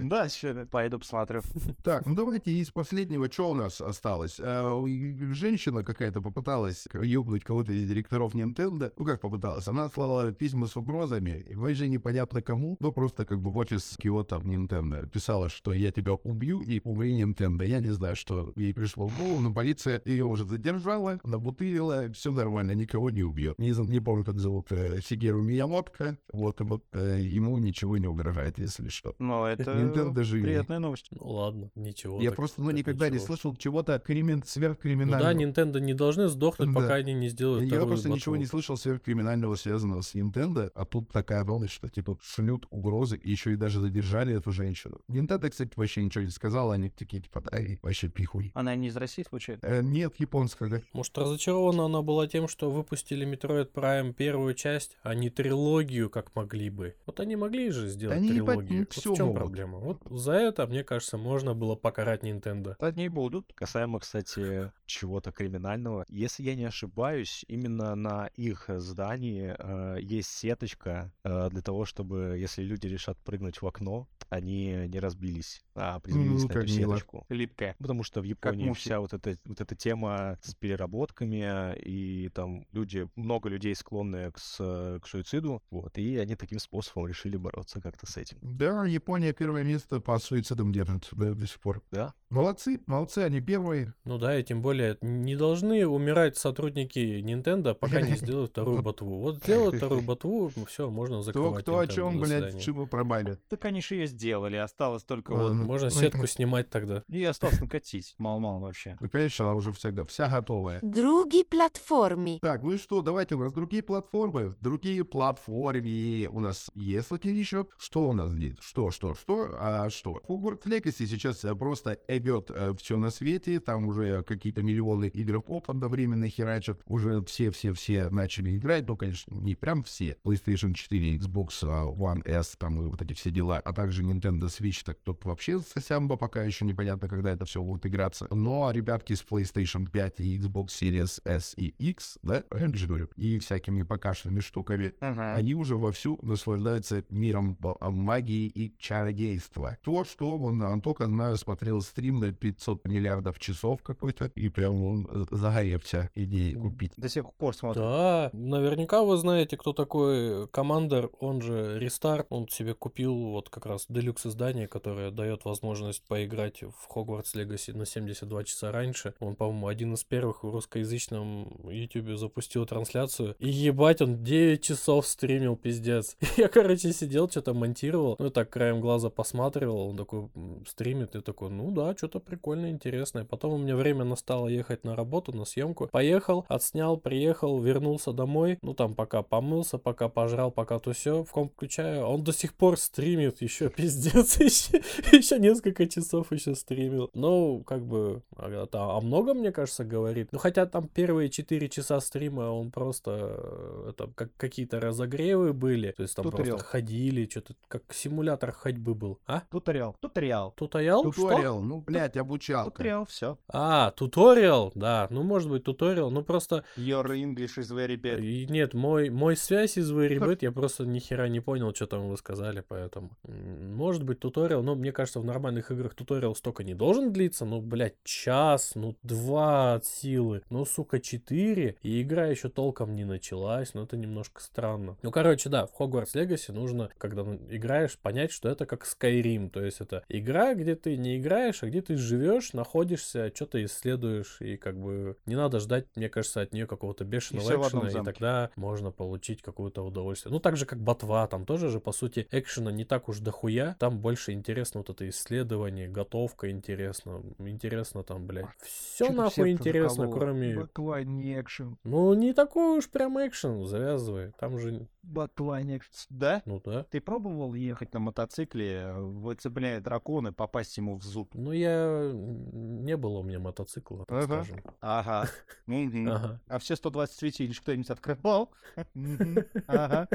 Да, сейчас пойду посмотрю. Так, ну давайте из последнего, что у нас осталось? А, Женщина какая-то попыталась ёбнуть кого-то из директоров Nintendo. Ну как попыталась? Она слала письма с угрозами, и вообще непонятно кому, ну просто как бы в офис кого-то Nintendo писала, что я тебя убью и убей Nintendo. Я не знаю, что ей пришло в голову, но полиция ее уже задержала, набутылила, все нормально, никого не убьет. Не, не помню, как зовут э, Сигеру Миямото, вот, и вот э, ему ничего не угрожает, если что. Но это Nintendo живи. приятная новость. Ну ладно, ничего. Я так- просто, ну, никогда не ничего. слышал чего-то кримин... Ну сверхкриминального. да, Nintendo не должны сдохнуть, Да. пока они не сделают Я просто ничего ботву. не слышал сверхкриминального, связанного с Nintendo, а тут такая волна, что типа шлют угрозы, и еще и даже задержали эту женщину. Nintendo, кстати, вообще ничего не сказала, они такие типа, да, и вообще пихуй. Она не из России случайно? Э, нет, японского. Может, разочарована она была тем, что выпустили Metroid Prime первую часть, а не трилогию, как могли бы. Вот они могли же сделать Они трилогию. не Вот всё в чем могут. проблема? Вот за это, мне кажется, можно было покарать Nintendo. Они будут. Касаемо, кстати, чего-то криминального. Если я не ошибаюсь, именно на их здании э, есть сеточка э, для того, чтобы, если люди решат прыгнуть в окно, они не разбились, а приземлились Ну, на эту мило. сеточку. Липкая. Потому что в Японии вся вот эта, вот эта тема с переработками, и там люди, много людей склонны к, с- к суициду, вот, и они таким способом решили бороться как-то с этим. Да, Япония первое место по суицидам держит да, до сих пор. Да? Молодцы, молодцы, они первые. Ну да, и тем более не должны умирать сотрудники Nintendo, пока не сделают вторую ботву. Вот сделают вторую ботву, все, можно Кто, закрывать кто о Nintendo, чем, блядь, чего пробали. Так они же ее сделали, осталось только Ладно. вот... Можно Ой, сетку снимать тогда. И осталось накатить. Мало-мало вообще. Ну, конечно, она уже всегда, вся готовая. Drugi platformi. Так, ну и что, давайте у нас другие платформы. Другие платформы у нас есть вот еще. Что у нас здесь? Что, что, что? А что? Hogwarts Legacy сейчас э, просто идет все на свете. Там уже какие-то миллионы игроков одновременно херачат. Уже все-все-все начали играть. Ну, конечно, не прям все. PlayStation 4, Xbox а, One S, там вот эти все дела. А также Nintendo Switch. Так тут вообще совсем пока еще непонятно, когда это все будет играться. Но ребятки с PlayStation 5 и Xbox Series S и X, да, правильно же говорю, и всякими покашенными штуками, Ага. они уже вовсю наслаждаются миром б- а, магии и чародейства. То, что он, а, только знаю, смотрел стрим на 500 миллиардов часов какой-то, и прям он э, загорелся идеей купить. До сих пор смотрю. Да, наверняка вы знаете, кто такой Командер, он же Рестарт. Он себе купил вот как раз делюкс издание, которое дает возможность поиграть в Hogwarts Legacy на 72 часа раньше. Он, по-моему, один из первых в русскоязычном YouTube запустил трансляцию. И ебать, он 9 часов стримил, пиздец. Я, короче, сидел, что-то монтировал. Ну, так краем глаза посматривал. Он такой стримит. И такой, ну да, что-то прикольно, интересное. Потом у меня время настало ехать на работу, на съемку. Поехал, отснял, приехал, вернулся домой. Ну, там пока помылся, пока пожрал, пока то все. В комп включаю. Он до сих пор стримит. Еще пиздец. Еще, еще несколько часов еще стримил. Ну, как бы, а, та- о многом, мне кажется, говорит. Ну, хотя там первые 4 часа стрима он просто, э, это как какие-то разогревы были. То есть там Туториал. просто ходили, что-то как симулятор ходьбы был. А? Туториал. Туториал. Туториал? Что? Туториал, ну, блядь, обучалка. Туториал, все. А, туториал, да, ну может быть туториал, ну просто Your English is very bad. и нет, мой, мой связь из Very Bad, я просто ни хера не понял, что там вы сказали, поэтому может быть туториал, но мне кажется в нормальных играх туториал столько не должен длиться, ну блядь, час, ну два от силы, ну сука четыре, и игра еще толком не началась, ну это немножко странно. Ну короче, да, в Hogwarts Legacy нужно, когда играешь, понять, что это как Skyrim, то есть это игра, где ты не играешь, а где ты живешь, находишься, что-то исследуешь, и как бы не надо ждать, мне кажется, от нее какого-то бешеного одном экшена, и тогда можно получить какое-то удовольствие. Ну, так же, как Ботва, там тоже же, по сути, экшена не так уж дохуя, там больше интересно вот это исследование, готовка интересно, интересно там, блядь, все нахуй интересно, кроме... Баклайн не экшен. Ну, не такой уж прям экшен, завязывай, там же, Баклайн экшен. Да? ну да. Ты пробовал ехать на мотоцикле, выцепляя дракона попасть ему в зуб? Ну, я... Не было у меня мотоцикла, так Ага. скажем. Ага. А все 120 светильнич кто-нибудь открывал? Ага.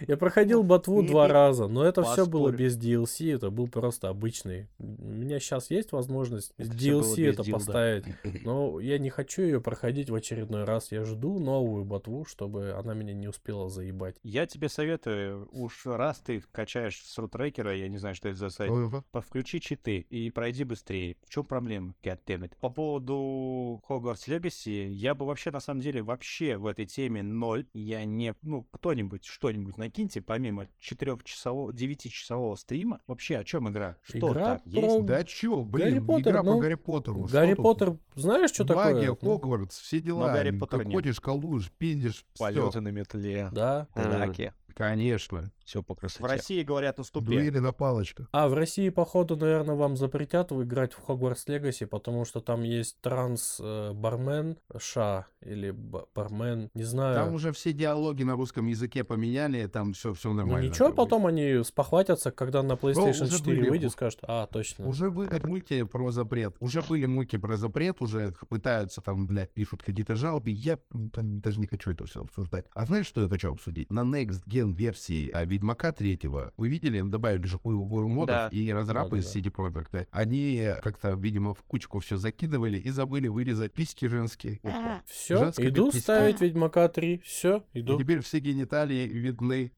Я проходил ботву два раза, но это все было без DLC, это был просто обычный. У меня сейчас есть возможность Это DLC это дилда. поставить, но я не хочу ее проходить в очередной раз. Я жду новую ботву, чтобы она меня не успела заебать. Я тебе советую, уж раз ты качаешь с рутрекера, я не знаю, что это за сайт, Ой, Подключи читы и пройди быстрее. В чем проблема? Goddammit. По поводу Hogwarts Legacy, я бы вообще, на самом деле, вообще в этой теме ноль. Я не... Ну, кто-нибудь что-нибудь накиньте, помимо 4-часового, 9-часового стрима. Вообще, о чем игра? Что Игра так? про Есть? Да чё, блин, Гарри Поттер, игра ну, по Гарри Поттеру. что Гарри тут? Поттер, знаешь, что Магия, такое? Ну, Хогвартс, все дела. Гарри Ты Поттера нет. ходишь, колдуешь, пиндишь. Полеты на метле, Да. драки, Конечно. все по красоте. В России говорят о ступе. Дуэли на палочках. А в России, походу, наверное, вам запретят играть в Hogwarts Legacy, потому что там есть транс-бармен, ша или ба- бармен, не знаю. Там уже все диалоги на русском языке поменяли, там все, все Ну нормально. ничего, как бы. потом они спохватятся, когда на PlayStation уже 4 были. выйдет, скажут, а, точно. Уже были мульти про запрет. Уже были мульти про запрет, уже пытаются там, блядь, пишут какие-то жалобы. Я м, там даже не хочу это все обсуждать. А знаешь, что я хочу обсудить? На Next Gen версии а, Ведьмака третьего вы видели, добавили же хуевую модов, Да. и разрабы из. CD Projekt, они как-то, видимо, в кучку все закидывали и забыли вырезать письки женские. Все, Женская иду пиписька. ставить Ведьмака 3, все, И иду. теперь все гениталии видны,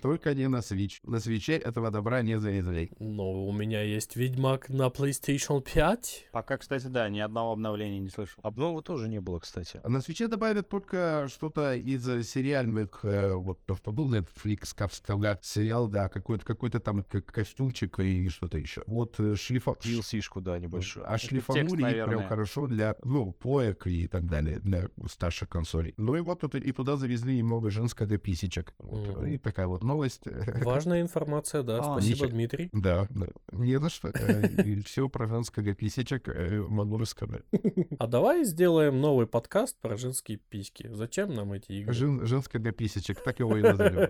только не на Switch. На свече этого добра не зарезали. Ну, у меня есть Ведьмак на PlayStation 5. Пока, кстати, да, ни одного обновления не слышал. Обновы тоже не было, кстати. А на свече добавят только что-то из сериальных, э, вот то, что был Netflix, вставлять сериал, да, какой-то какой-то там костюмчик и что-то еще. Вот э, шлифа... DLC-шку, да, небольшую. А шлифанули текст, прям наверное. хорошо для, ну, поек и так далее, для старших консолей. Ну и вот тут и туда завезли немного женского писечек. Вот, Мгм. И такая вот новость. Важная информация, да. А, Спасибо, ничего. Дмитрий. Да, да. не за что. Все про женского писечек э, могу рассказать. А давай сделаем новый подкаст про женские письки. Зачем нам эти игры? Жен- Женского писечек, так его и назовем.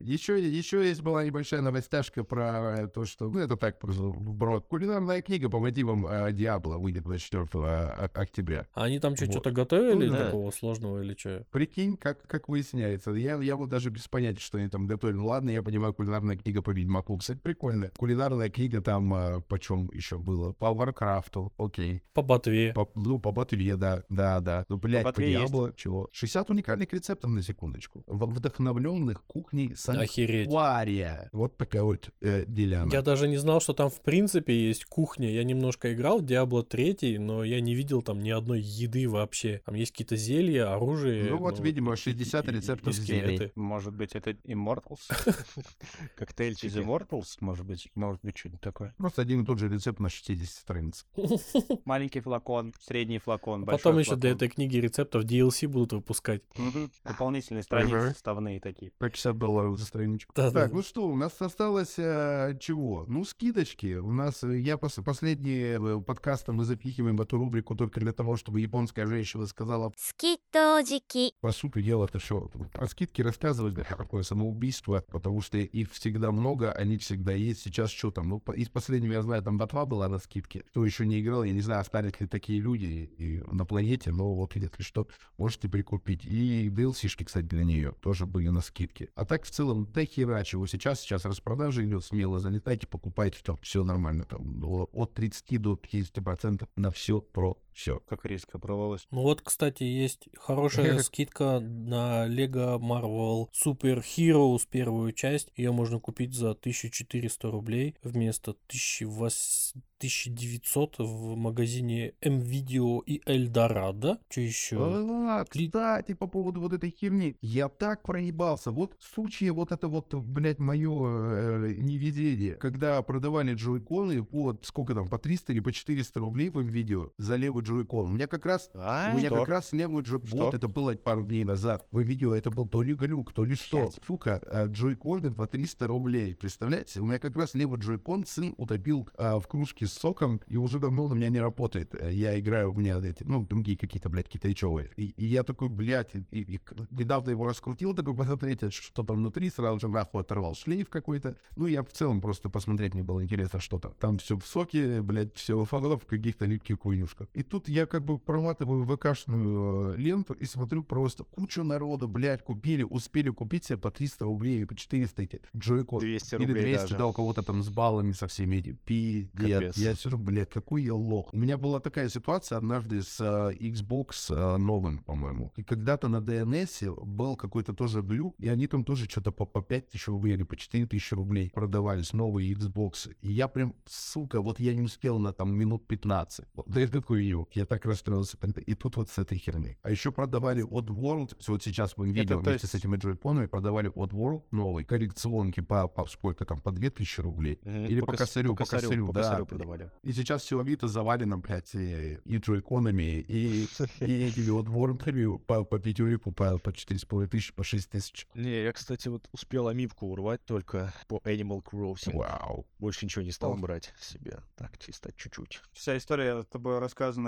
Еще, еще есть была небольшая новостяшка про э, то, что, ну, это так, просто вброд. Кулинарная книга по мотивам э, Диабло выйдет 24 о- октября. А они там что, Вот. что-то готовили Ну да. такого сложного или что? Прикинь, как, как выясняется. Я, я вот даже без понятия, что они там готовили. Ну, ладно, я понимаю, кулинарная книга по Ведьмаку. Кстати, прикольно. Кулинарная книга там э, почем еще было? По Варкрафту, окей. По ботве. По, ну, по Ботве, да, да, да. Ну, блядь, по, есть. Diablo, чего? 60 уникальных рецептов, на секундочку. В- Вдохновленных кухней Охереть. Санктуария. Вот такая вот э, деляна. Я даже не знал, что там в принципе есть кухня. Я немножко играл в Diablo 3, но я не видел там ни одной еды вообще. Там есть какие-то зелья, оружие. Ну вот, видимо, и- 60 и- рецептов и зелий. скелеты. Может быть, это Immortals? Коктейльчики. Из Immortals, может быть? Может быть, что-нибудь такое. Просто один и тот же рецепт на 60 страниц. Маленький флакон, средний флакон, большой Потом еще для этой книги рецептов DLC будут выпускать. Дополнительные страницы составные такие. По 50 долларов за страничку. Да-да-да. Так, ну что, у нас осталось э, чего? Ну, скидочки. У нас, э, я пос- последние э, подкасты мы запихиваем в эту рубрику только для того, чтобы японская женщина сказала, 好 методики. По сути дела, это все. Про а скидки рассказывать, это такое самоубийство, потому что их всегда много, они всегда есть. Сейчас что там? Ну, из последнего я знаю, там Дотва была на скидке. Кто еще не играл, я не знаю, остались ли такие люди и, и на планете, но вот если что, можете прикупить. И DLC-шки, кстати, для нее тоже были на скидке. А так в целом, да херачиваю. Сейчас, сейчас распродажа идет, смело залетайте, покупайте, там все нормально. Там от 30 до 50% на все про все. Как резко оборвалось. Ну вот, кстати, есть хорошая скидка на Lego Marvel Super Heroes первую часть. Ее можно купить за 1400 рублей вместо 1800 1900 в магазине M-Video и Эльдорадо. Что еще? А, кстати, по поводу вот этой херни. Я так проебался. Вот в случае вот это вот, блядь, мое неведение. Когда продавали джойконы по, сколько там, по 300 или по 400 рублей в видео за левый джойкон. У меня как раз, А? у меня Что? как раз левый джойкон. Вот это было пару дней назад. В видео это был то ли глюк, то ли что. Сука, джойконы по 300 рублей. Представляете? У меня как раз левый джойкон сын утопил а, в кружке с соком, и уже давно у меня не работает. Э, Я играю, у меня эти, ну, другие какие-то, блядь, китайчевые. И, и я такой, блядь, и, и к- недавно его раскрутил, такой посмотреть, а что там внутри, сразу же нахуй оторвал шлейф какой-то. Ну, я в целом просто посмотреть, мне было интересно, что там. Там все в соке, блядь, все в каких-то липких хуйнюшках. И тут я как бы проматываю ВКшную э, ленту и смотрю просто кучу народу, блядь, купили, успели купить себе по 300 рублей по 400 эти джойкон. 200 Или рублей 200, даже. да, у кого-то там с баллами со всеми этими. Пиздец. Я сижу, блядь, какой я лох. У меня была такая ситуация однажды с э, Xbox э, новым, по-моему. И когда-то на DNS был какой-то тоже глюк, и они там тоже что-то по, по 5 тысяч рублей или по 4 тысячи рублей продавались, новые Xbox. И я прям, сука, вот я не успел на там минут 15. Вот да это хуйню. Я так расстроился. И тут вот с этой херней. А еще продавали от World, вот сейчас мы то вместе есть- с этими джойконами продавали от World новый, коллекционки по, по сколько там, по 2000 рублей. Или по кос- косарю, по косарю, по да. косарю продавали. И сейчас все Авито завалено, блядь, и, и джойконами, и, и этими вот вордами по, по пятерику, по, по 4,5 тысячи, по 6 тысяч. Не, я, кстати, вот успел амибку урвать только по Animal Crossing. Вау. Больше ничего не стал брать себе. Так, чисто чуть-чуть. Вся история с тобой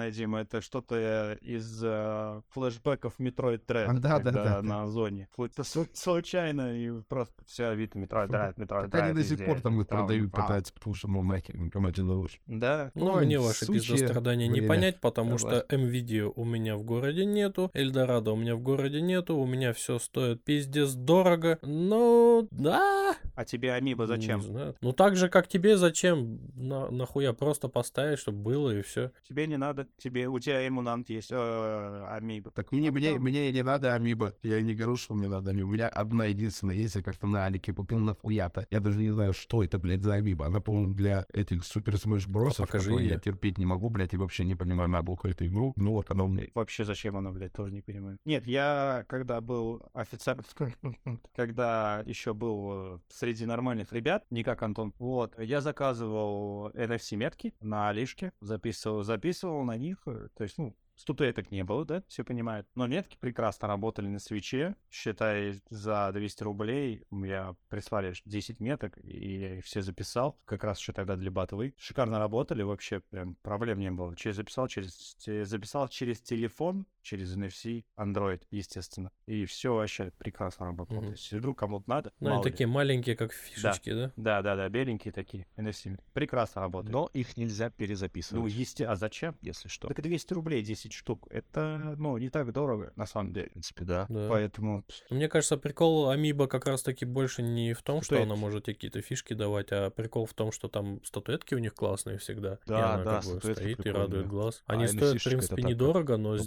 рассказанная, Дима, это что-то э, из э, флешбеков Metroid Dread. Да, да, да, да. на зоне. Слу- слу- Случайно и просто все Авито Metroid Dread, Metroid Так они Dread до сих пор там продают, пытаются, потому что, мол, нахер, никому это не нужно. Да. Ну, мне ваши пиздострадания не понять, потому что MVD у меня в городе нету, Эльдорадо у меня в городе нету, у меня все стоит пиздец дорого. Ну, да. А тебе Амиба зачем? Не знаю. Ну, так же, как тебе, зачем? На, нахуя просто поставить, чтобы было и все. Тебе не надо. Тебе, у тебя эмунант есть, э, Амиба. Так мне, мне, потом- мне не надо амиба. Я не говорю, что мне надо амиба. У меня одна единственная есть, я как-то на Алике купил нахуя-то. Я даже не знаю, что это, блядь, за амиба. Она, по-моему, для этих Супер Смэш Бросов, покажи которые я терпеть не могу, блядь, и вообще не понимаю на эту игру. Ну вот она у меня Вообще зачем оно, блядь, тоже не понимаю. Нет, я когда был офицер, когда еще был э, среди нормальных ребят, не как Антон, вот, я заказывал NFC-метки на Алишке, записывал, записывал на них, э, то есть, ну, Статуэток не было, да, все понимают. Но метки прекрасно работали на свече. Считай, за 200 рублей я прислали 10 меток, и я их все записал. Как раз еще тогда для батовой. Шикарно работали, вообще прям проблем не было. Через записал через, записал через телефон, через NFC, Android, естественно. И все вообще прекрасно работало. Мгм. То есть, если вдруг кому-то надо, Ну, они ли. такие маленькие, как фишечки, да? Да, да, да, беленькие такие, NFC. Прекрасно работают. Но их нельзя ну, перезаписывать, есте... а зачем? если что. Так 200 рублей 10 штук. Это, ну, не так дорого, на самом деле. В принципе, да. Да. Поэтому Мне кажется, прикол Амиба как раз-таки больше не в том, что Статуэтки. она может какие-то фишки давать, а прикол в том, что там статуэтки у них классные всегда. и Да, она да, как бы стоит и радует глаз. А Они стоят, в принципе, недорого, но ну,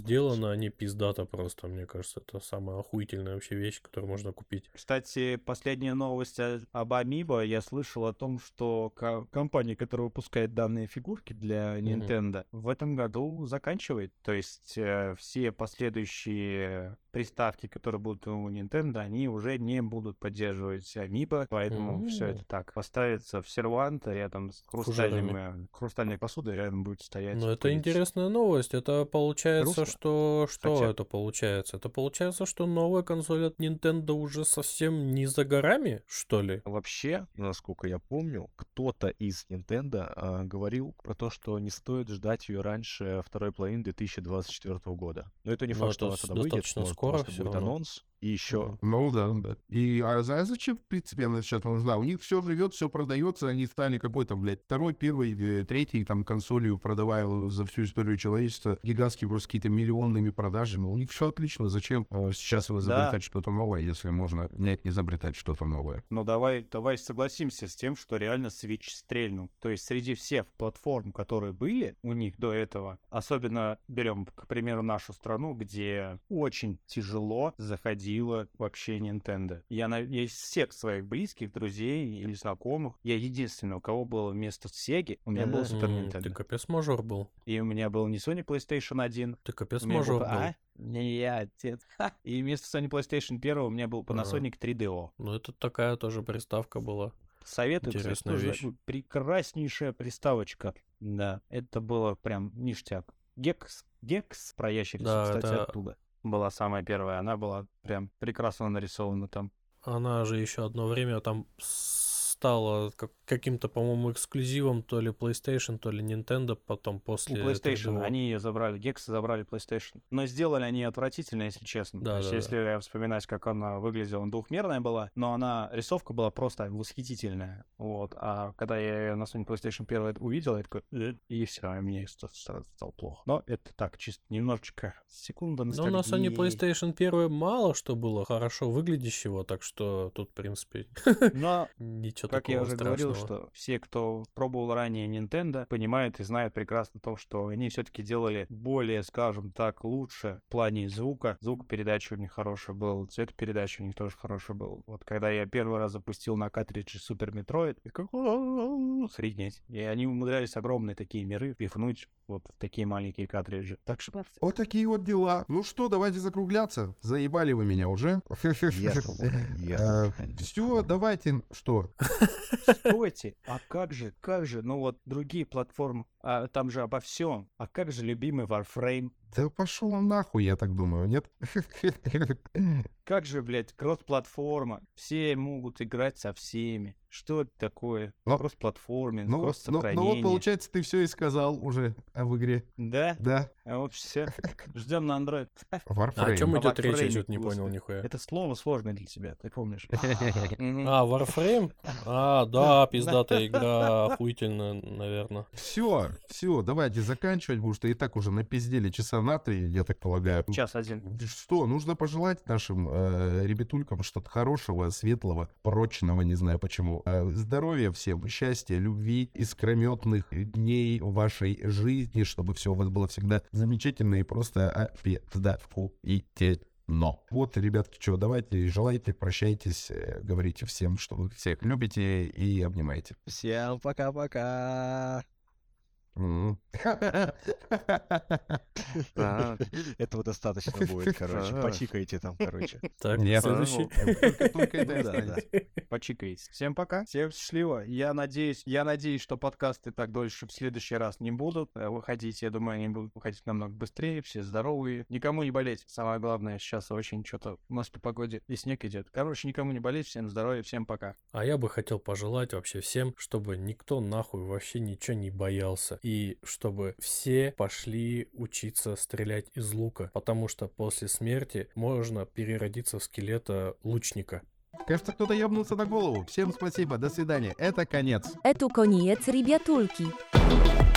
они пиздато просто. Мне кажется, это самая охуительная вообще вещь, которую можно купить. Кстати, последняя новость о- об Амибо. Я слышал о том, что ко- компания, которая выпускает данные фигурки для. Nintendo, в этом году заканчивает. То есть э, все последующие приставки, которые будут у Nintendo, они уже не будут поддерживать Амибо, поэтому все М. это так поставится в сервант рядом с хрустальным, э, хрустальной посудой рядом будет стоять. Но это пылиться. интересная новость. Это получается, Грустно. что... Что Хотя- это получается? Это получается, что новая консоль от Nintendo уже совсем не за горами, что ли? Вообще, насколько я помню, кто-то из Nintendo а, говорил про то, что не стоит ждать ее раньше второй половины 2024 года. Но это не Ну, факт, это что она с- тогда выйдет, скоро всё будет равно. анонс. И еще. Ну да, да. И а за- зачем, в принципе, она сейчас нужна? У них все живет, все продается, они стали какой-то, блядь, второй, первый, э, третий там консолью продавая за всю историю человечества гигантские просто какие-то миллионными продажами. У них все отлично. Зачем э, сейчас изобретать что-то новое, если можно не изобретать что-то новое? Ну давай, давай согласимся с тем, что реально Switch стрельнул. То есть среди всех платформ, которые были у них до этого, особенно берем, к примеру, нашу страну, где очень тяжело заходило вообще Nintendo. Я, на... я из всех своих близких, друзей или знакомых, я единственный, у кого было вместо Sega, у меня был М, Nintendo. Ты капец мажор был. И у меня был не Sony PlayStation 1, Ты капец мажор был. А? Не я, отец. И вместо Sony PlayStation 1 у меня был Panasonic 3DO. Ну, это такая тоже приставка была. Советую, кстати, Интересная тоже вещь. ну, прекраснейшая приставочка. Да, это было прям ништяк. Гекс, Гекс про ящерицу, Да, кстати, это- оттуда. Была самая первая, она была прям прекрасно нарисована там. Она же еще одно время там стало как- каким-то, по-моему, эксклюзивом то ли PlayStation, то ли Nintendo потом У после PlayStation, 3DO. они ее забрали, Гексы забрали PlayStation. Но сделали они отвратительно, если честно. Да, То есть, да, если вспоминать, как она выглядела, она двухмерная была, но она, рисовка была просто восхитительная. Вот. А когда я ее на Sony PlayStation 1 увидел, я такой, «Э», и все, мне ст- сразу стало плохо. Но это так, чисто немножечко секунда Ну, на Sony ностальгии. PlayStation 1 мало что было хорошо выглядящего, так что тут, в принципе, Но ничего Как я уже говорил, что все, кто пробовал ранее Nintendo, понимают и знают прекрасно то, что они все-таки делали более, скажем так, лучше в плане звука. Звукопередача у них хорошая была, цветопередача у них тоже хорошая была. Вот когда я первый раз запустил на картридже Super Metroid, охренеть. И они умудрялись огромные такие миры впихнуть вот в такие маленькие картриджи. Так что Вот такие вот дела. Ну что, давайте закругляться. Заебали вы меня уже. Все, давайте. Что? Стойте, а как же, как же, ну вот другие платформы, а, там же обо всем. А как же любимый Warframe? Да пошел он нахуй, я так думаю, нет? Как же, блядь, кросс-платформа? Все могут играть со всеми. Что это такое? Ну, Кросс-платформинг, Ну, ну, кросс-сохранение. ну вот, получается, ты все и сказал уже в игре. Да? Да, А вот все. Ждем на Android. А о Warframe. чем идет речь, я Warframe, что-то не понял нихуя. Это слово сложное для тебя, ты помнишь? А, Warframe? А, да, пиздатая игра, охуительная, наверное. Все, все, давайте заканчивать, потому что и так уже напиздели часа на три, я так полагаю. Час один. Что, нужно пожелать нашим э, ребятулькам что-то хорошего, светлого, прочного, не знаю почему. Э, здоровья всем, счастья, любви, искрометных дней в вашей жизни, чтобы все у вас было всегда замечательно и просто опиздахуительно. Вот, ребятки, что, давайте, желайте, прощайтесь, э, говорите всем, что вы всех любите и обнимаете. Всем пока-пока. Этого достаточно будет, короче. Почикайте там, короче. Так, следующий. Останется. Почикайтесь. Всем пока. Всем счастливо. Я надеюсь, я надеюсь, что подкасты так дольше в следующий раз не будут э, выходить. Я думаю, они будут выходить намного быстрее, все здоровые. Никому не болеть. Самое главное, сейчас очень что-то у нас по погоде и снег идет. Короче, никому не болеть. Всем здоровья, всем пока. А я бы хотел пожелать вообще всем, чтобы никто нахуй вообще ничего не боялся. И чтобы все пошли учиться стрелять из лука. Потому что после смерти можно переродиться в скелета лучника. Кажется, кто-то ебнулся на голову. Всем спасибо, до свидания. Это конец. Tu koniec rybiatulki.